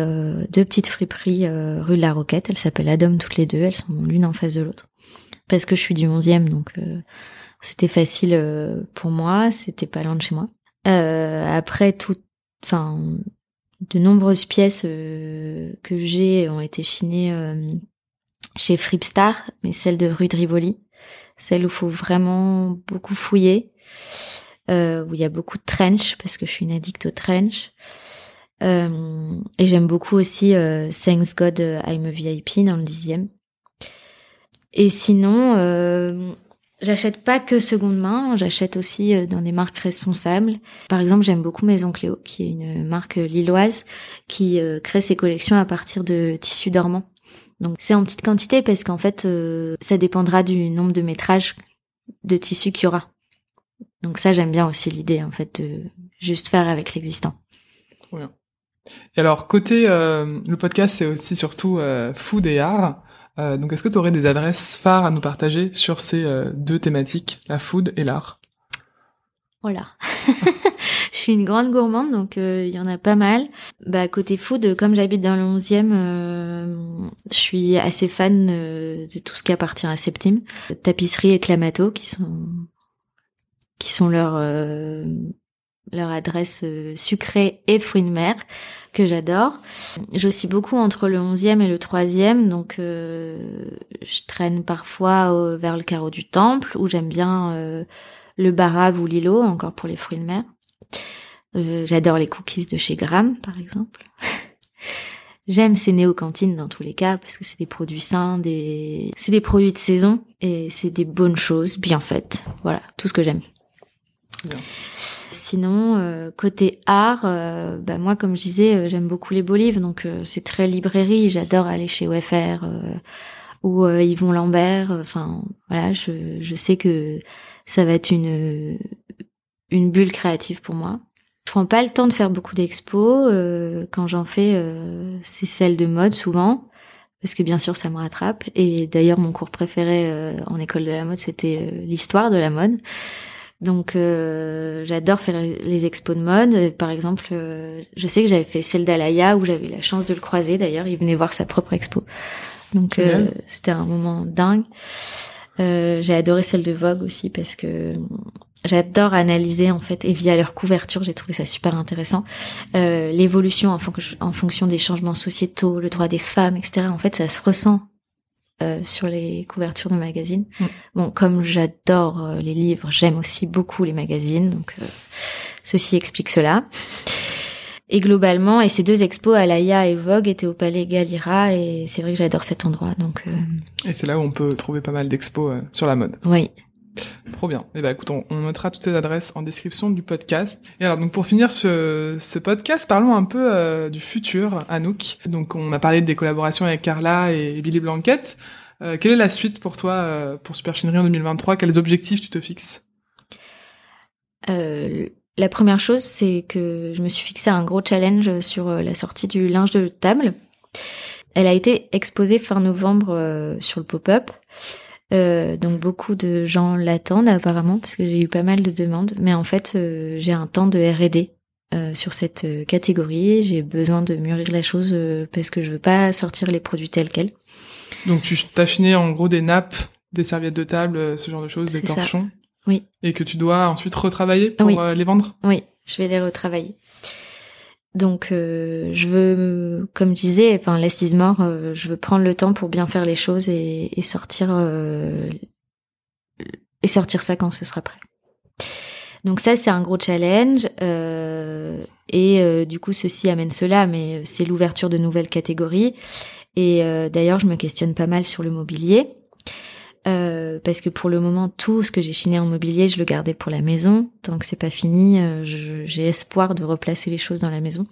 Speaker 2: deux petites friperies rue de la Roquette. Elles s'appellent Adam toutes les deux. Elles sont l'une en face de l'autre. Parce que je suis du 11e, donc c'était facile pour moi. C'était pas loin de chez moi. après tout, enfin de nombreuses pièces euh, que j'ai ont été chinées euh, chez Fripstar, mais celle de rue de Rivoli, celle où faut vraiment beaucoup fouiller, euh, où il y a beaucoup de trench, parce que je suis une addict au trench. Euh, et j'aime beaucoup aussi euh, Thanks God I'm a VIP dans le dixième. Et sinon, euh, j'achète pas que seconde main, j'achète aussi euh, dans des marques responsables. Par exemple, j'aime beaucoup Maison Cléo, qui est une marque lilloise qui euh, crée ses collections à partir de tissus dormants. Donc c'est en petite quantité parce qu'en fait, euh, ça dépendra du nombre de métrages de tissus qu'il y aura. Donc ça, j'aime bien aussi l'idée en fait de juste faire avec l'existant.
Speaker 1: Bien. Et alors côté le podcast, c'est aussi surtout food et art. Euh, donc, est-ce que tu aurais des adresses phares à nous partager sur ces euh, deux thématiques, la food et l'art?
Speaker 2: Voilà. [LAUGHS] je suis une grande gourmande, donc euh, il y en a pas mal. Bah, côté food, comme j'habite dans le 11e, je suis assez fan de tout ce qui appartient à Septime. Tapisserie et Clamato, qui sont qui sont leur leur adresse sucrée et fruits de mer que j'adore. J'oscille beaucoup entre le 11e et le 3e, donc euh, je traîne parfois vers le carreau du temple, où j'aime bien euh, le barave ou l'îlot, encore pour les fruits de mer. Euh, j'adore les cookies de chez Gram, par exemple. [LAUGHS] J'aime ces néo-cantines dans tous les cas parce que c'est des produits sains, des c'est des produits de saison et c'est des bonnes choses bien faites. Voilà, tout ce que j'aime. Sinon, euh, côté art, euh, bah moi, comme je disais, euh, j'aime beaucoup les beaux livres, donc c'est très librairie. J'adore aller chez OFR ou Yvon Lambert. Enfin, voilà, je, je sais que ça va être une une bulle créative pour moi. Je prends pas le temps de faire beaucoup d'expos. quand j'en fais, c'est celle de mode souvent parce que bien sûr ça me rattrape. Et d'ailleurs mon cours préféré en école de la mode c'était l'histoire de la mode. Donc euh, j'adore faire les expos de mode. Par exemple, euh, je sais que j'avais fait celle d'Alaya où j'avais la chance de le croiser. D'ailleurs, il venait voir sa propre expo. Donc euh, c'était un moment dingue. j'ai adoré celle de Vogue aussi parce que j'adore analyser en fait et via leur couverture, j'ai trouvé ça super intéressant. L'évolution en, en fonction des changements sociétaux, le droit des femmes, etc. En fait, ça se ressent euh, sur les couvertures de magazines. Mm. Bon, comme j'adore euh, les livres, j'aime aussi beaucoup les magazines, donc euh, ceci explique cela. Et globalement, et ces deux expos, Alaya et Vogue, étaient au Palais Galira, et c'est vrai que j'adore cet endroit. Donc.
Speaker 1: Et c'est là où on peut trouver pas mal d'expos sur la mode.
Speaker 2: Oui.
Speaker 1: Trop bien. Eh ben, écoute, on, mettra toutes ces adresses en description du podcast. Et alors, donc, pour finir ce, podcast, parlons un peu euh, du futur, Anouk. Donc, on a parlé des collaborations avec Carla et Billy Blanquette. Euh, quelle est la suite pour toi, euh, pour Super Chinerie en 2023 Quels objectifs tu te fixes?
Speaker 2: La première chose, c'est que je me suis fixé un gros challenge sur la sortie du linge de table. Elle a été exposée fin novembre sur le pop-up. Euh, donc beaucoup de gens l'attendent apparemment parce que j'ai eu pas mal de demandes. Mais en fait, euh, j'ai un temps de R&D euh, sur cette catégorie. J'ai besoin de mûrir la chose parce que je veux pas sortir les produits tels quels.
Speaker 1: Donc tu chiné en gros des nappes, des serviettes de table, ce genre de choses, des torchons.
Speaker 2: Oui.
Speaker 1: Et que tu dois ensuite retravailler pour les vendre?
Speaker 2: Oui, je vais les retravailler. Donc euh, je veux, comme je disais, enfin l'assise mort, euh, je veux prendre le temps pour bien faire les choses et, sortir euh, et sortir ça quand ce sera prêt. Donc ça c'est un gros challenge et du coup ceci amène cela, mais c'est l'ouverture de nouvelles catégories. Et d'ailleurs je me questionne pas mal sur le mobilier. Euh, parce que pour le moment, tout ce que j'ai chiné en mobilier, je le gardais pour la maison. Tant que c'est pas fini, euh, j'ai espoir de replacer les choses dans la maison.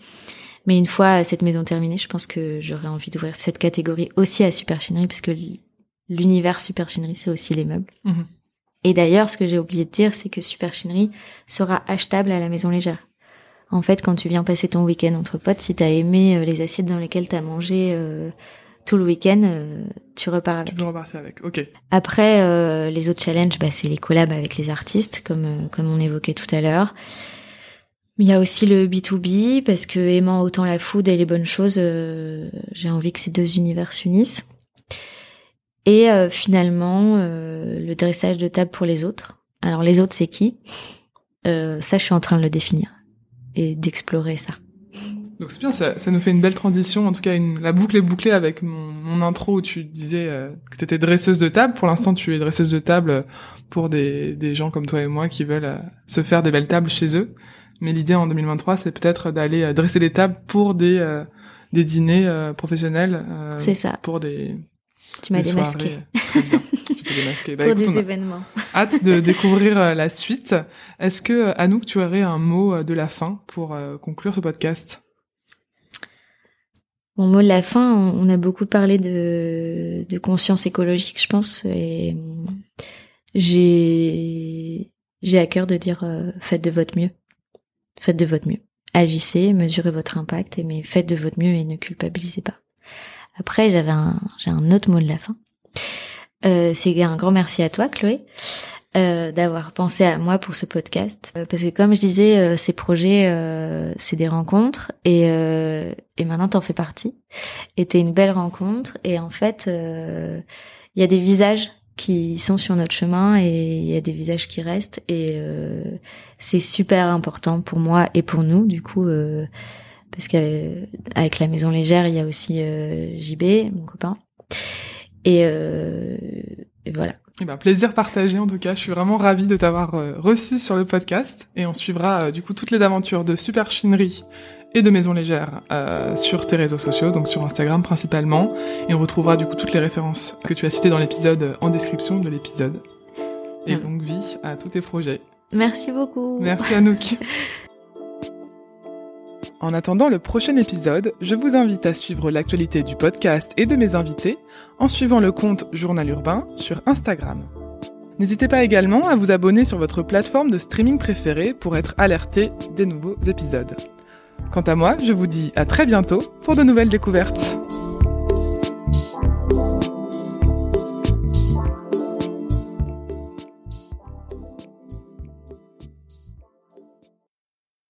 Speaker 2: Mais une fois cette maison terminée, je pense que j'aurais envie d'ouvrir cette catégorie aussi à Super Chinerie, parce que l'univers Super Chinerie, c'est aussi les meubles. Mhm. Et d'ailleurs, ce que j'ai oublié de dire, c'est que Super Chinerie sera achetable à la maison légère. En fait, quand tu viens passer ton week-end entre potes, si t'as aimé euh, les assiettes dans lesquelles t'as mangé tout le week-end, euh, tu repars avec.
Speaker 1: Tu peux repartir avec, ok.
Speaker 2: Après, euh, les autres challenges, bah, c'est les collabs avec les artistes, comme euh, comme on évoquait tout à l'heure. Il y a aussi le B2B, parce que aimant autant la food et les bonnes choses, j'ai envie que ces deux univers s'unissent. Et finalement, le dressage de table pour les autres. Alors les autres, c'est qui? Ça, je suis en train de le définir et d'explorer ça.
Speaker 1: Donc c'est bien, ça, ça, nous fait une belle transition. En tout cas, une, la boucle est bouclée avec mon, mon intro où tu disais euh, que tu étais dresseuse de table. Pour l'instant, tu es dresseuse de table pour des, des gens comme toi et moi qui veulent euh, se faire des belles tables chez eux. Mais l'idée en 2023, c'est peut-être d'aller dresser des tables pour des des dîners professionnels.
Speaker 2: c'est ça.
Speaker 1: Pour des
Speaker 2: tu m'as démasqué.
Speaker 1: Très bien. démasqué.
Speaker 2: Bah, pour des événements.
Speaker 1: Hâte de [LAUGHS] découvrir la suite. Est-ce que Anouk, tu aurais un mot de la fin pour conclure ce podcast?
Speaker 2: Mon mot de la fin, on a beaucoup parlé de, conscience écologique, je pense, et j'ai à cœur de dire euh, faites de votre mieux, faites de votre mieux, agissez, mesurez votre impact, mais faites de votre mieux et ne culpabilisez pas. Après, j'avais un j'ai un autre mot de la fin. Euh, c'est un grand merci à toi, Chloé. Euh, d'avoir pensé à moi pour ce podcast. Euh, parce que comme je disais, euh, ces projets, c'est des rencontres et, et maintenant t'en fais partie. Et t'es une belle rencontre et en fait, il y a des visages qui sont sur notre chemin et il y a des visages qui restent et c'est super important pour moi et pour nous du coup parce qu'avec la maison légère il y a aussi JB mon copain et, et voilà
Speaker 1: eh ben, plaisir partagé en tout cas. Je suis vraiment ravie de t'avoir euh, reçu sur le podcast et on suivra euh, du coup toutes les aventures de Super Chinerie et de Maison Légère euh, sur tes réseaux sociaux, donc sur Instagram principalement. Et on retrouvera du coup toutes les références que tu as citées dans l'épisode en description de l'épisode. Et longue vie à tous tes projets.
Speaker 2: Merci beaucoup.
Speaker 1: Merci Anouk. [LAUGHS] En attendant le prochain épisode, je vous invite à suivre l'actualité du podcast et de mes invités en suivant le compte Journal Urbain sur Instagram. N'hésitez pas également à vous abonner sur votre plateforme de streaming préférée pour être alerté des nouveaux épisodes. Quant à moi, je vous dis à très bientôt pour de nouvelles découvertes.